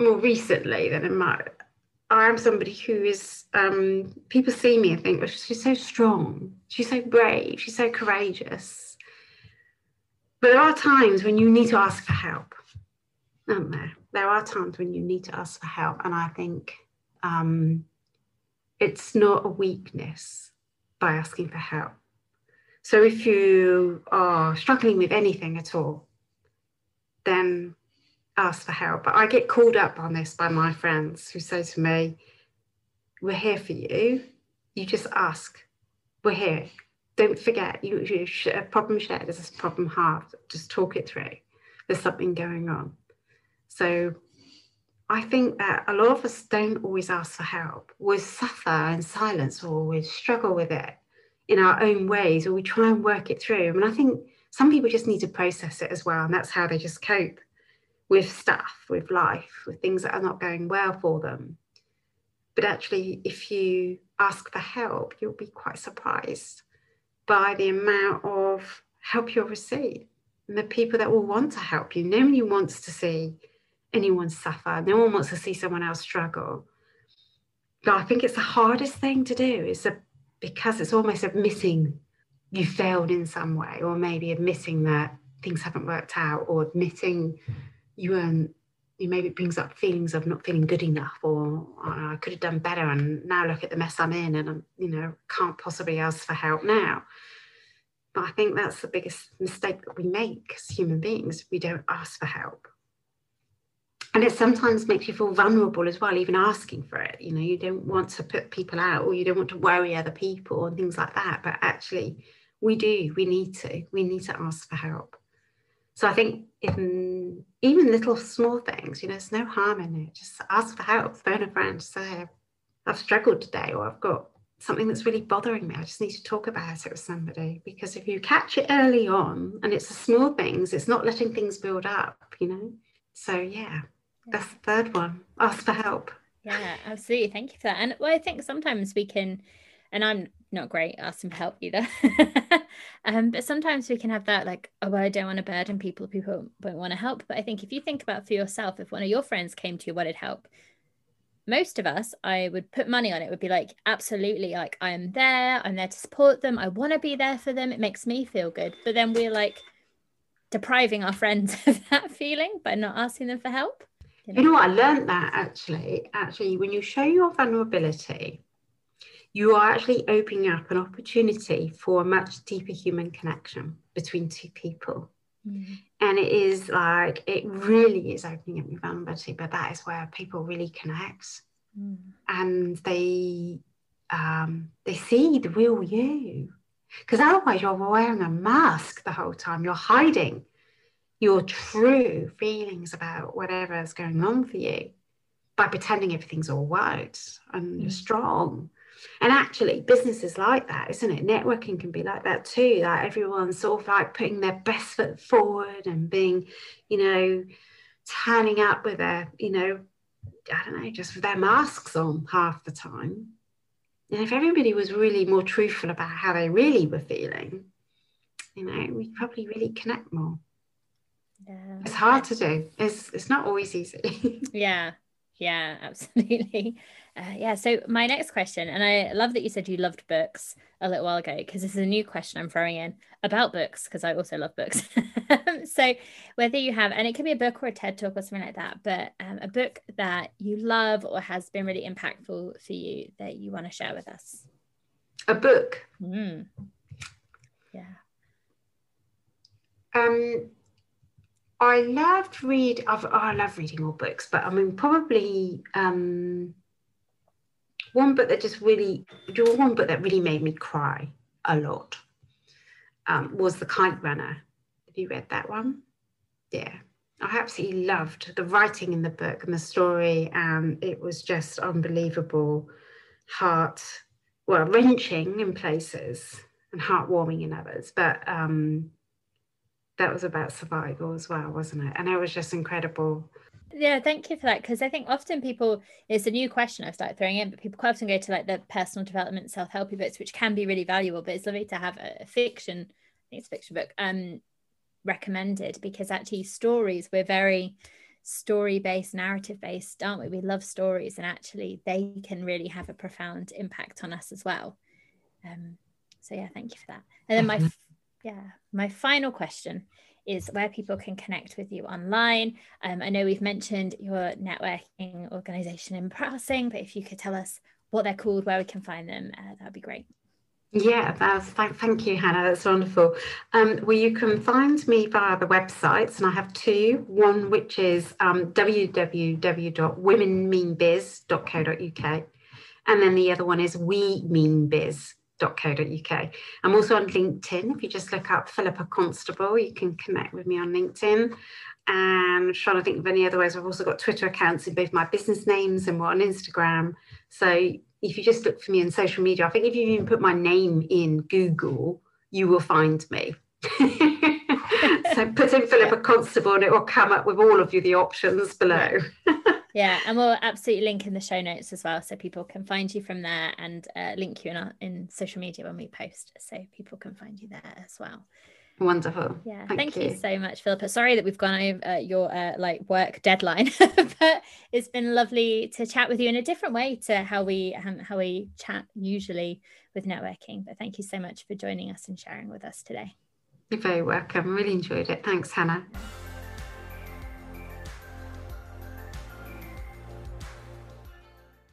more recently than in my. I am somebody who is. Um, people see me and think, well, she's so strong, she's so brave, she's so courageous. But there are times when you need to ask for help, aren't there? are times when you need to ask for help. And I think um, it's not a weakness by asking for help. So if you are struggling with anything at all, then ask for help. But I get called up on this by my friends who say to me, We're here for you. You just ask. We're here. Don't forget, you, you a problem shared is a problem halved. Just talk it through. There's something going on. So I think that a lot of us don't always ask for help. We suffer in silence or we struggle with it in our own ways or we try and work it through. I mean, I think some people just need to process it as well. And that's how they just cope with stuff, with life, with things that are not going well for them. But actually, if you ask for help, you'll be quite surprised by the amount of help you'll receive and the people that will want to help you. Nobody wants to see anyone suffer. No one wants to see someone else struggle. I think it's the hardest thing to do is a, because it's almost admitting you failed in some way, or maybe admitting that things haven't worked out, or admitting you weren't you maybe it brings up feelings of not feeling good enough or oh, I could have done better and now look at the mess I'm in and I'm you know can't possibly ask for help now but I think that's the biggest mistake that we make as human beings we don't ask for help and it sometimes makes you feel vulnerable as well even asking for it you know you don't want to put people out or you don't want to worry other people and things like that but actually we do we need to we need to ask for help so I think in even little small things, you know, there's no harm in it. Just ask for help, phone a friend, say, I've struggled today, or I've got something that's really bothering me. I just need to talk about it with somebody. Because if you catch it early on, and it's the small things, it's not letting things build up, you know. So yeah, that's the third one. Ask for help. Yeah, absolutely. Thank you for that. And well, I think sometimes we can, and I'm not great asking for help either. um, but sometimes we can have that like, oh, I don't want to burden people, people won't want to help. But I think if you think about for yourself, if one of your friends came to you, what would help? Most of us, I would put money on it, would be like, absolutely, like I am there, I'm there to support them, I want to be there for them, it makes me feel good. But then we're like depriving our friends of that feeling by not asking them for help. You know, what? I learned that actually. Actually, when you show your vulnerability, you are actually opening up an opportunity for a much deeper human connection between two people. Mm. And it is like, it really is opening up your vulnerability, but that is where people really connect. Mm. And they um, they see the real you. Because otherwise you're wearing a mask the whole time. You're hiding your true feelings about whatever is going on for you by pretending everything's all right and you're mm. strong and actually, business is like that, isn't it? Networking can be like that too. Like everyone's sort of like putting their best foot forward and being, you know, turning up with their, you know, I don't know, just with their masks on half the time. And if everybody was really more truthful about how they really were feeling, you know, we'd probably really connect more. Yeah. It's hard to do. It's it's not always easy. yeah. Yeah, absolutely. Uh, yeah. So my next question, and I love that you said you loved books a little while ago because this is a new question I'm throwing in about books because I also love books. so whether you have, and it can be a book or a TED talk or something like that, but um, a book that you love or has been really impactful for you that you want to share with us. A book. Mm. Yeah. Um, I loved read. I've, oh, I love reading all books, but I mean, probably um, one book that just really, one book that really made me cry a lot um, was The Kite Runner. Have you read that one? Yeah, I absolutely loved the writing in the book and the story, and it was just unbelievable, heart, well, wrenching in places and heartwarming in others. But um, that was about survival as well, wasn't it? And it was just incredible yeah, thank you for that. Because I think often people, it's a new question I've started throwing in, but people quite often go to like the personal development, self helpy books, which can be really valuable. But it's lovely to have a, a fiction, I think it's a fiction book, um, recommended because actually stories, we're very story based, narrative based, aren't we? We love stories, and actually they can really have a profound impact on us as well. Um, so yeah, thank you for that. And then my, yeah, my final question is where people can connect with you online. Um, I know we've mentioned your networking organization in passing, but if you could tell us what they're called, where we can find them, uh, that'd be great. Yeah, that's, thank you, Hannah. That's wonderful. Um, well, you can find me via the websites, and I have two. One which is um, www.womenmeanbiz.co.uk, and then the other one is we mean biz www.co.uk. I'm also on LinkedIn. If you just look up Philippa Constable, you can connect with me on LinkedIn. And I'm trying to think of any other ways. I've also got Twitter accounts in both my business names and what on Instagram. So if you just look for me in social media, I think if you even put my name in Google, you will find me. so put in Philippa Constable and it will come up with all of you the options below. Yeah and we'll absolutely link in the show notes as well so people can find you from there and uh, link you in, our, in social media when we post so people can find you there as well Wonderful. Yeah. Thank, Thank you. you. so much, Philippa. Sorry that we've gone over uh, your uh, like work deadline, but it's been lovely to chat with you in a different way to how we um, how we chat usually with networking. But thank you so much for joining us and sharing with us today. You're very welcome. Really enjoyed it. Thanks, Hannah.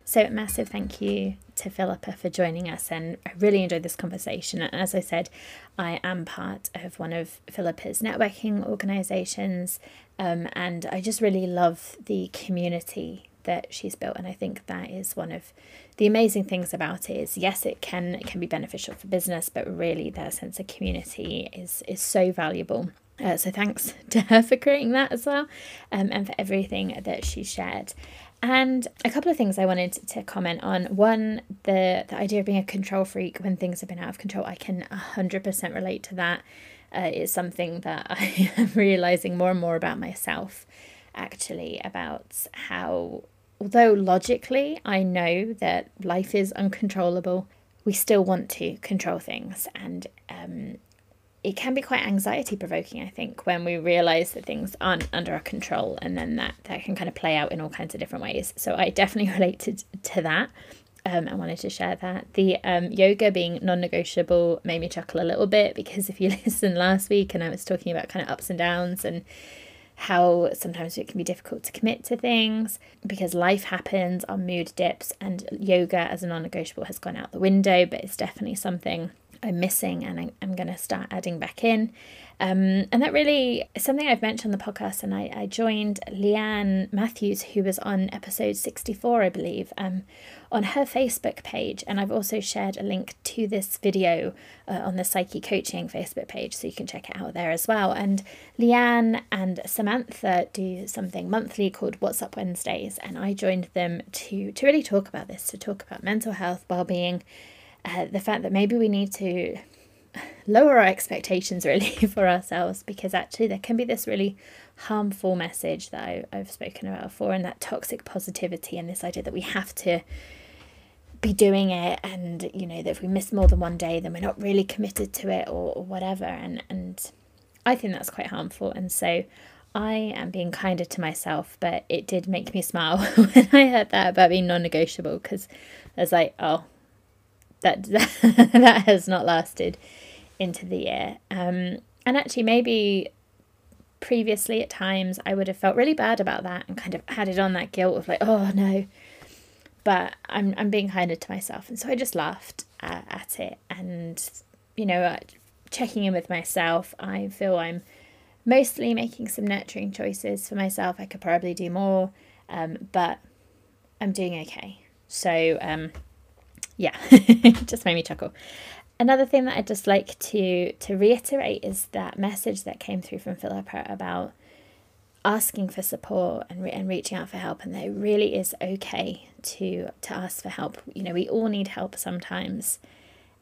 So, a massive thank you to Philippa for joining us. And I really enjoyed this conversation. And as I said, I am part of one of Philippa's networking organizations. Um, and I just really love the community that she's built. And I think that is one of the amazing things about it is yes, it can it can be beneficial for business, but really their sense of community is is so valuable. Uh, so thanks to her for creating that as well, um, and for everything that she shared. And a couple of things I wanted to comment on. One, the, the idea of being a control freak when things have been out of control. I can 100% relate to that. Uh, it's something that I am realizing more and more about myself, actually, about how, although logically I know that life is uncontrollable, we still want to control things. And um, it can be quite anxiety provoking, I think, when we realize that things aren't under our control, and then that that can kind of play out in all kinds of different ways. So I definitely related to that. Um, I wanted to share that. The um, yoga being non negotiable made me chuckle a little bit because if you listen last week and I was talking about kind of ups and downs and how sometimes it can be difficult to commit to things because life happens, our mood dips, and yoga as a non negotiable has gone out the window, but it's definitely something I'm missing and I, am going to start adding back in. Um, and that really is something I've mentioned on the podcast. And I, I joined Leanne Matthews, who was on episode 64, I believe, um, on her Facebook page. And I've also shared a link to this video uh, on the Psyche Coaching Facebook page, so you can check it out there as well. And Leanne and Samantha do something monthly called What's Up Wednesdays. And I joined them to, to really talk about this, to talk about mental health, well being uh, the fact that maybe we need to lower our expectations really for ourselves because actually there can be this really harmful message that I, I've spoken about before and that toxic positivity and this idea that we have to be doing it and you know that if we miss more than one day then we're not really committed to it or, or whatever. And and I think that's quite harmful. And so I am being kinder to myself but it did make me smile when I heard that about being non-negotiable because I was like oh that that has not lasted into the year. Um, and actually, maybe previously at times I would have felt really bad about that and kind of added on that guilt of like, oh no. But I'm I'm being kinder to myself, and so I just laughed at, at it, and you know, uh, checking in with myself. I feel I'm mostly making some nurturing choices for myself. I could probably do more, um, but I'm doing okay. So um, yeah, just made me chuckle. Another thing that I'd just like to to reiterate is that message that came through from Philippa about asking for support and, re- and reaching out for help and that it really is okay to to ask for help you know we all need help sometimes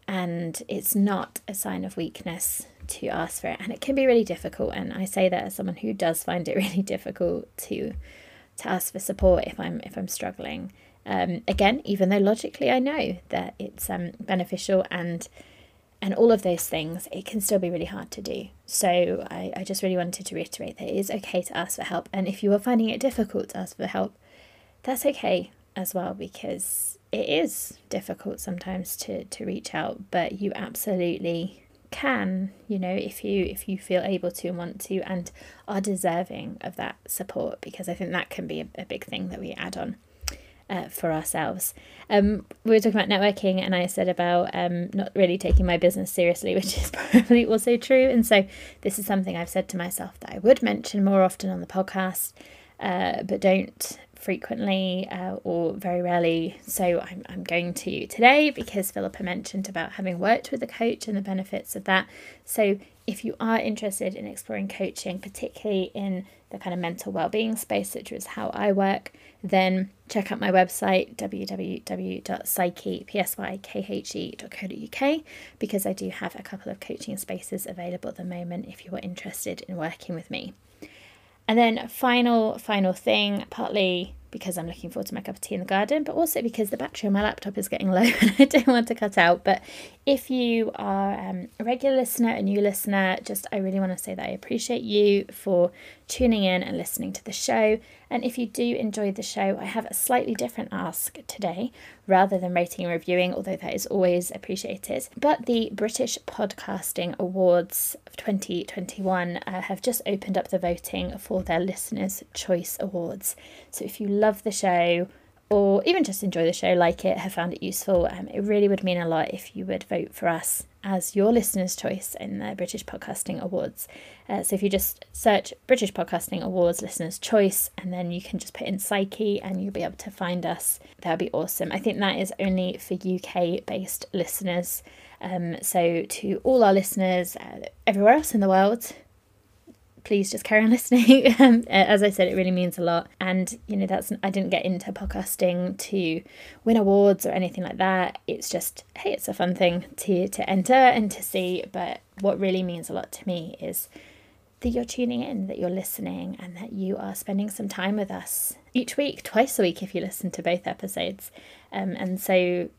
and it's not a sign of weakness to ask for it and it can be really difficult and I say that as someone who does find it really difficult to to ask for support if I'm if I'm struggling um, again, even though logically I know that it's um, beneficial and and all of those things, it can still be really hard to do. So I, I just really wanted to reiterate that it is okay to ask for help. And if you are finding it difficult to ask for help, that's okay as well because it is difficult sometimes to, to reach out, but you absolutely can you know if you if you feel able to and want to and are deserving of that support because i think that can be a, a big thing that we add on uh, for ourselves. Um, we were talking about networking, and I said about um, not really taking my business seriously, which is probably also true. And so, this is something I've said to myself that I would mention more often on the podcast, uh, but don't frequently uh, or very rarely. So, I'm, I'm going to today because Philippa mentioned about having worked with a coach and the benefits of that. So, if you are interested in exploring coaching, particularly in the kind of mental well-being space, which is how I work, then check out my website www.psyche.co.uk because I do have a couple of coaching spaces available at the moment if you are interested in working with me. And then final final thing, partly because I'm looking forward to my cup of tea in the garden, but also because the battery on my laptop is getting low and I don't want to cut out. But if you are um, a regular listener, a new listener, just I really want to say that I appreciate you for tuning in and listening to the show. And if you do enjoy the show, I have a slightly different ask today rather than rating and reviewing, although that is always appreciated. But the British Podcasting Awards of 2021 uh, have just opened up the voting for their Listeners' Choice Awards. So if you love the show, or even just enjoy the show, like it, have found it useful, um, it really would mean a lot if you would vote for us as your listener's choice in the British Podcasting Awards. Uh, so if you just search British Podcasting Awards Listener's Choice and then you can just put in Psyche and you'll be able to find us, that would be awesome. I think that is only for UK based listeners. Um, so to all our listeners uh, everywhere else in the world, please just carry on listening. Um, as I said, it really means a lot. And, you know, that's, I didn't get into podcasting to win awards or anything like that. It's just, hey, it's a fun thing to, to enter and to see. But what really means a lot to me is that you're tuning in, that you're listening, and that you are spending some time with us each week, twice a week if you listen to both episodes. Um, and so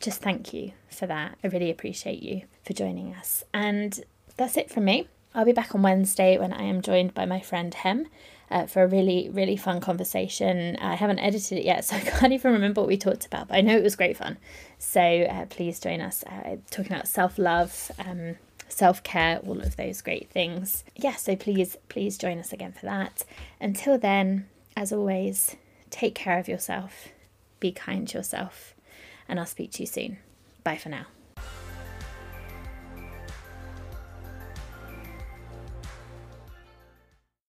just thank you for that. I really appreciate you for joining us. And that's it from me. I'll be back on Wednesday when I am joined by my friend Hem. Uh, for a really, really fun conversation. I haven't edited it yet, so I can't even remember what we talked about, but I know it was great fun. So uh, please join us uh, talking about self love, um, self care, all of those great things. Yeah, so please, please join us again for that. Until then, as always, take care of yourself, be kind to yourself, and I'll speak to you soon. Bye for now.